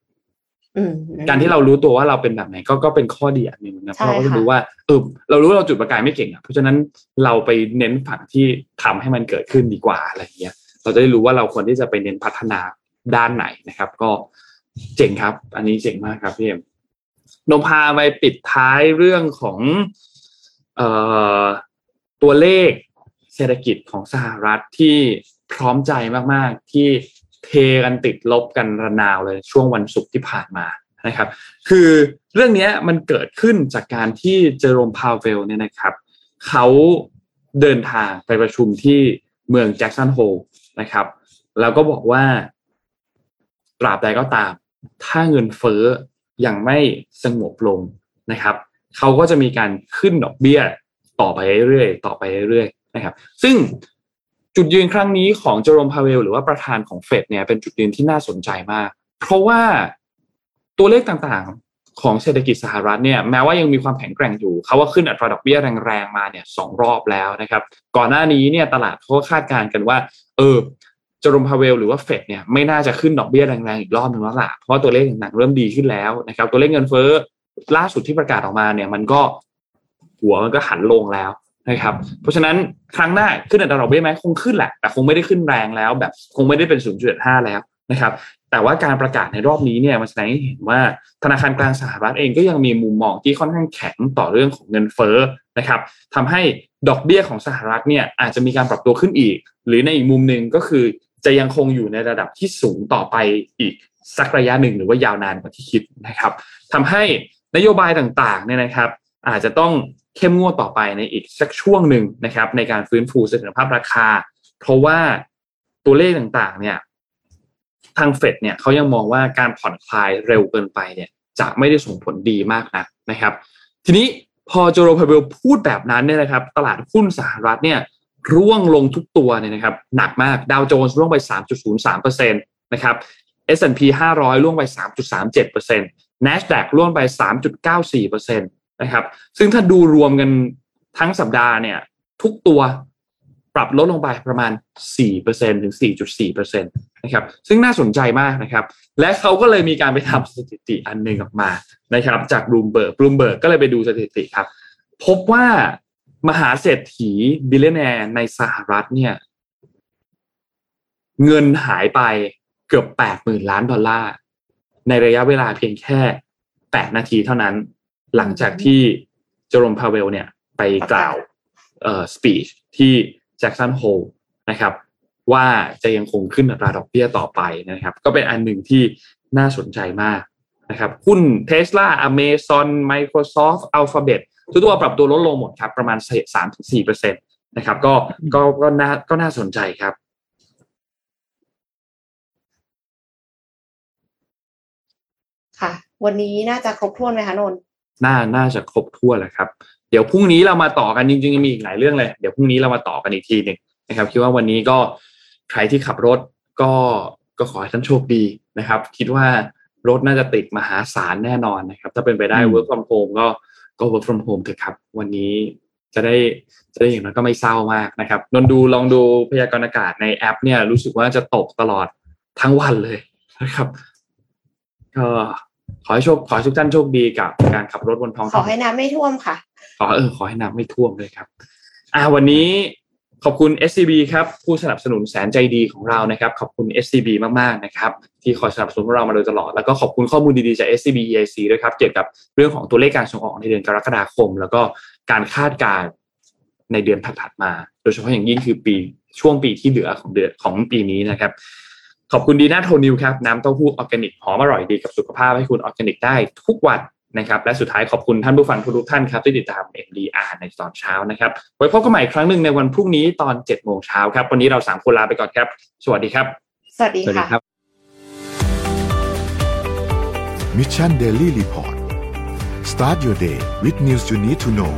การที่เรารู้ตัวว่าเราเป็นแบบไหนก็ก็เป็นข้อดีอันหนึ่งนะเพราะเราก็จะรู้ว่าเออเรารู้ว่าเราจุดประกายไม่เก่งอะเพราะฉะนั้นเราไปเน้นฝั่งที่ทำให้มันเกิดขึ้นดีกว่าอะไรเงี้ย เราจะได้รู้ว่าเราควรที่จะไปเน้นพัฒนาด้านไหนนะครับ ก็เจ๋งครับ อันนี้เจ๋งมากครับพี่เอ็มนมพาไปปิดท้ายเรื่องของเอ่อตัวเลขเศรษฐกิจของสหรัฐที่พร้อมใจมาก ๆ ที่ เทกันติดลบกันระนาวเลยช่วงวันศุกร์ที่ผ่านมานะครับ คือเรื่องนี้มันเกิดขึ้นจากการที่เจอโรมพาวเวลเนี่ยนะครับเขาเดินทางไปประชุมที่เมืองแจ็กสันโฮลนะครับ แล้วก็บอกว่า ตราบใดก็ตาม ถ้าเงินเฟ้อยังไม่สงบลงนะครับ เขาก็จะมีการขึ้นดอกเบี้ยต่อไปเรื่อยๆต่อไปเรื่อยๆนะครับ ซึ่ง จุดยืนครั้งนี้ของเจอโรมพาวเวลหรือว่าประธานของเฟดเนี่ยเป็นจุดยืนที่น่าสนใจมาก เพราะว่าตัวเลขต่างๆของเศรษฐกิจสหรัฐเนี่ยแม้ว่ายังมีความแข็งแกร่งอยู่เขาว่าขึ้นอัตราดอกเบี้ยแรงๆมาเนี่ยสองรอบแล้วนะครับ ก่อนหน้านี้เนี่ยตลาดเขาคาดการณ์กันว่า เออจอร์มพาเวลหรือว่าเฟดเนี่ยไม่น่าจะขึ้นดอกเบี้ยแรงๆอีกรอบหนึ่งแล้วล่ะเพราะตัวเลขต่างๆเริ่มดีขึ้นแล้วนะครับ ตัวเลขเงินเฟ้อล่าสุดที่ประกาศออกมาเนี่ย มันก็หัวมันก็หันลงแล้ว นะครับเพราะฉะนั้นครั้งหน้าขึ้นอัตราดอกเบี้ยไหมคงขึ้นแหละ แต่คงไม่ได้ขึ้นแรงแล้ว แบบคงไม่ได้เป็น 0.5 แล้วนะครับแต่ว่าการประกาศในรอบนี้เนี่ยมันแสดงให้เห็นว่าธนาคารกลางสหรัฐเองก็ยังมีมุมมองที่ค่อนข้างแข็งต่อเรื่องของเงินเฟ้อนะครับทำให้ดอกเบี้ยของสหรัฐเนี่ยอาจจะมีการปรับตัวขึ้นอีก หรือในอีกมุมหนึ่งก็คือจะยังคงอยู่ในระดับที่สูงต่อไปอีกสักระยะหนึ่งหรือว่ายาวนานกว่าที่คิดนะครับทำให้นโยบายต่างๆเนี่ยนะครับ อาจจะต้อง เข้มงวดต่อไปในอีกสักช่วงหนึ่งนะครับ ในการฟื้นฟูเสถียรภาพราคา เพราะว่าตัวเลขต่างๆ เนี่ย ทางเฟดเนี่ยเขายังมองว่าการผ่อนคลายเร็วเกินไปเนี่ย จะไม่ได้ส่งผลดีมากนะนะครับ ทีนี้พอโจโรพาเวลพูดแบบนั้นเนี่ยนะครับ ตลาดหุ้นสหรัฐเนี่ย ร่วงลงทุกตัวเนี่ยนะครับ หนักมากดาวโจนส์ร่วงไป 3.03%นะครับ S&P 500ร่วงไป 3.37% NASDAQ ร่วงไป 3.94% นะครับ ซึ่งถ้าดูรวมกันทั้งสัปดาห์เนี่ย ทุกตัวปรับลดลงไปประมาณ 4%ถึง 4.4%นะครับ ซึ่งน่าสนใจมากนะครับ และเขาก็เลยมีการไปทำสถิติอันหนึ่งออกมานะครับ จากบลูมเบิร์กบลูมเบิร์กก็เลยไปดูสถิติครับ พบว่ามหาเศรษฐี billionaire ในสหรัฐเนี่ย เงินหายไปเกือบแปดหมื่นล้านดอลลาร์ในระยะเวลาเพียงแค่แปดนาทีเท่านั้น หลังจากที่เจอโรมพาวเวลเนี่ยไปกล่าวเอ่อ speech ที่แจ็กสันโฮลนะครับ ว่าจะยังคงขึ้นอัตราดอกเบี้ยต่อไปนะครับ ก็เป็นอันหนึ่งที่น่าสนใจมากนะครับหุ้นเทสลาอเมซอนไมโครซอฟท์อัลฟาเบตทุกตัวปรับตัวลดลงหมดครับ ประมาณสามถึงสี่เปอร์เซ็นต์นะครับ ก็ก็ก็น่าก็น่าสนใจครับ ค่ะ วันนี้น่าจะครบถ้วนไหมคะนน น่าน่าจะครบถ้วนแหละครับ เดี๋ยวพรุ่งนี้เรามาต่อกันจริงๆมีอีกหลายเรื่องเลย เดี๋ยวพรุ่งนี้เรามาต่อกันอีกทีหนึ่งนะครับ คิดว่าวันนี้ก็ใครที่ขับรถก็ก็ขอให้ท่านโชคดีนะครับ คิดว่ารถน่าจะติดมหาศาลแน่นอนนะครับ ถ้าเป็นไปได้ work from home ก็ก็ work from home เถอะครับ วันนี้จะได้จะได้อย่างนั้นก็ไม่เศร้ามากนะครับนนดูลองดูพยากรณ์อากาศในแอป เนี่ยรู้สึกว่าจะตกตลอดทั้งวันเลยนะครับก็ ขอให้โชคขอให้ทุกท่านโชคดีกับการขับรถบนท้องขอให้น้ำไม่ท่วมค่ะ ขอเออขอให้น้ำไม่ท่วมเลยครับ อ่าวันนี้ขอบคุณ SCB ครับผู้สนับสนุนแสนใจดีของเรานะครับ ขอบคุณ SCB มากๆนะครับที่คอยสนับสนุนเรามาโดยตลอด แล้วก็ขอบคุณข้อมูลดีๆจาก SCB EIC ด้วยครับเกี่ยวกับเรื่องของตัวเลขการส่งออกในเดือนกรกฎาคม แล้วก็การคาดการณ์ในเดือนถัดๆมา โดยเฉพาะอย่างยิ่งคือปีช่วงปีที่เหลือของเดือนของปีนี้นะครับ ขอบคุณดีน่าโทนิวครับน้ำเต้าหู้ออร์แกนิกหอมอร่อยดีกับสุขภาพให้คุณออร์แกนิกได้ทุกวันนะครับและสุดท้ายขอบคุณท่านผู้ฟังทุกท่านครับที่ติดตาม MDR ในตอนเช้านะครับไว้พบกันใหม่ครั้งหนึ่งในวันพรุ่งนี้ตอน7โมงเช้าครับ วันนี้เราสามคนลาไปก่อนครับ สวัสดีครับ สวัสดีค่ะ Mission Daily Report start your day with news you need to know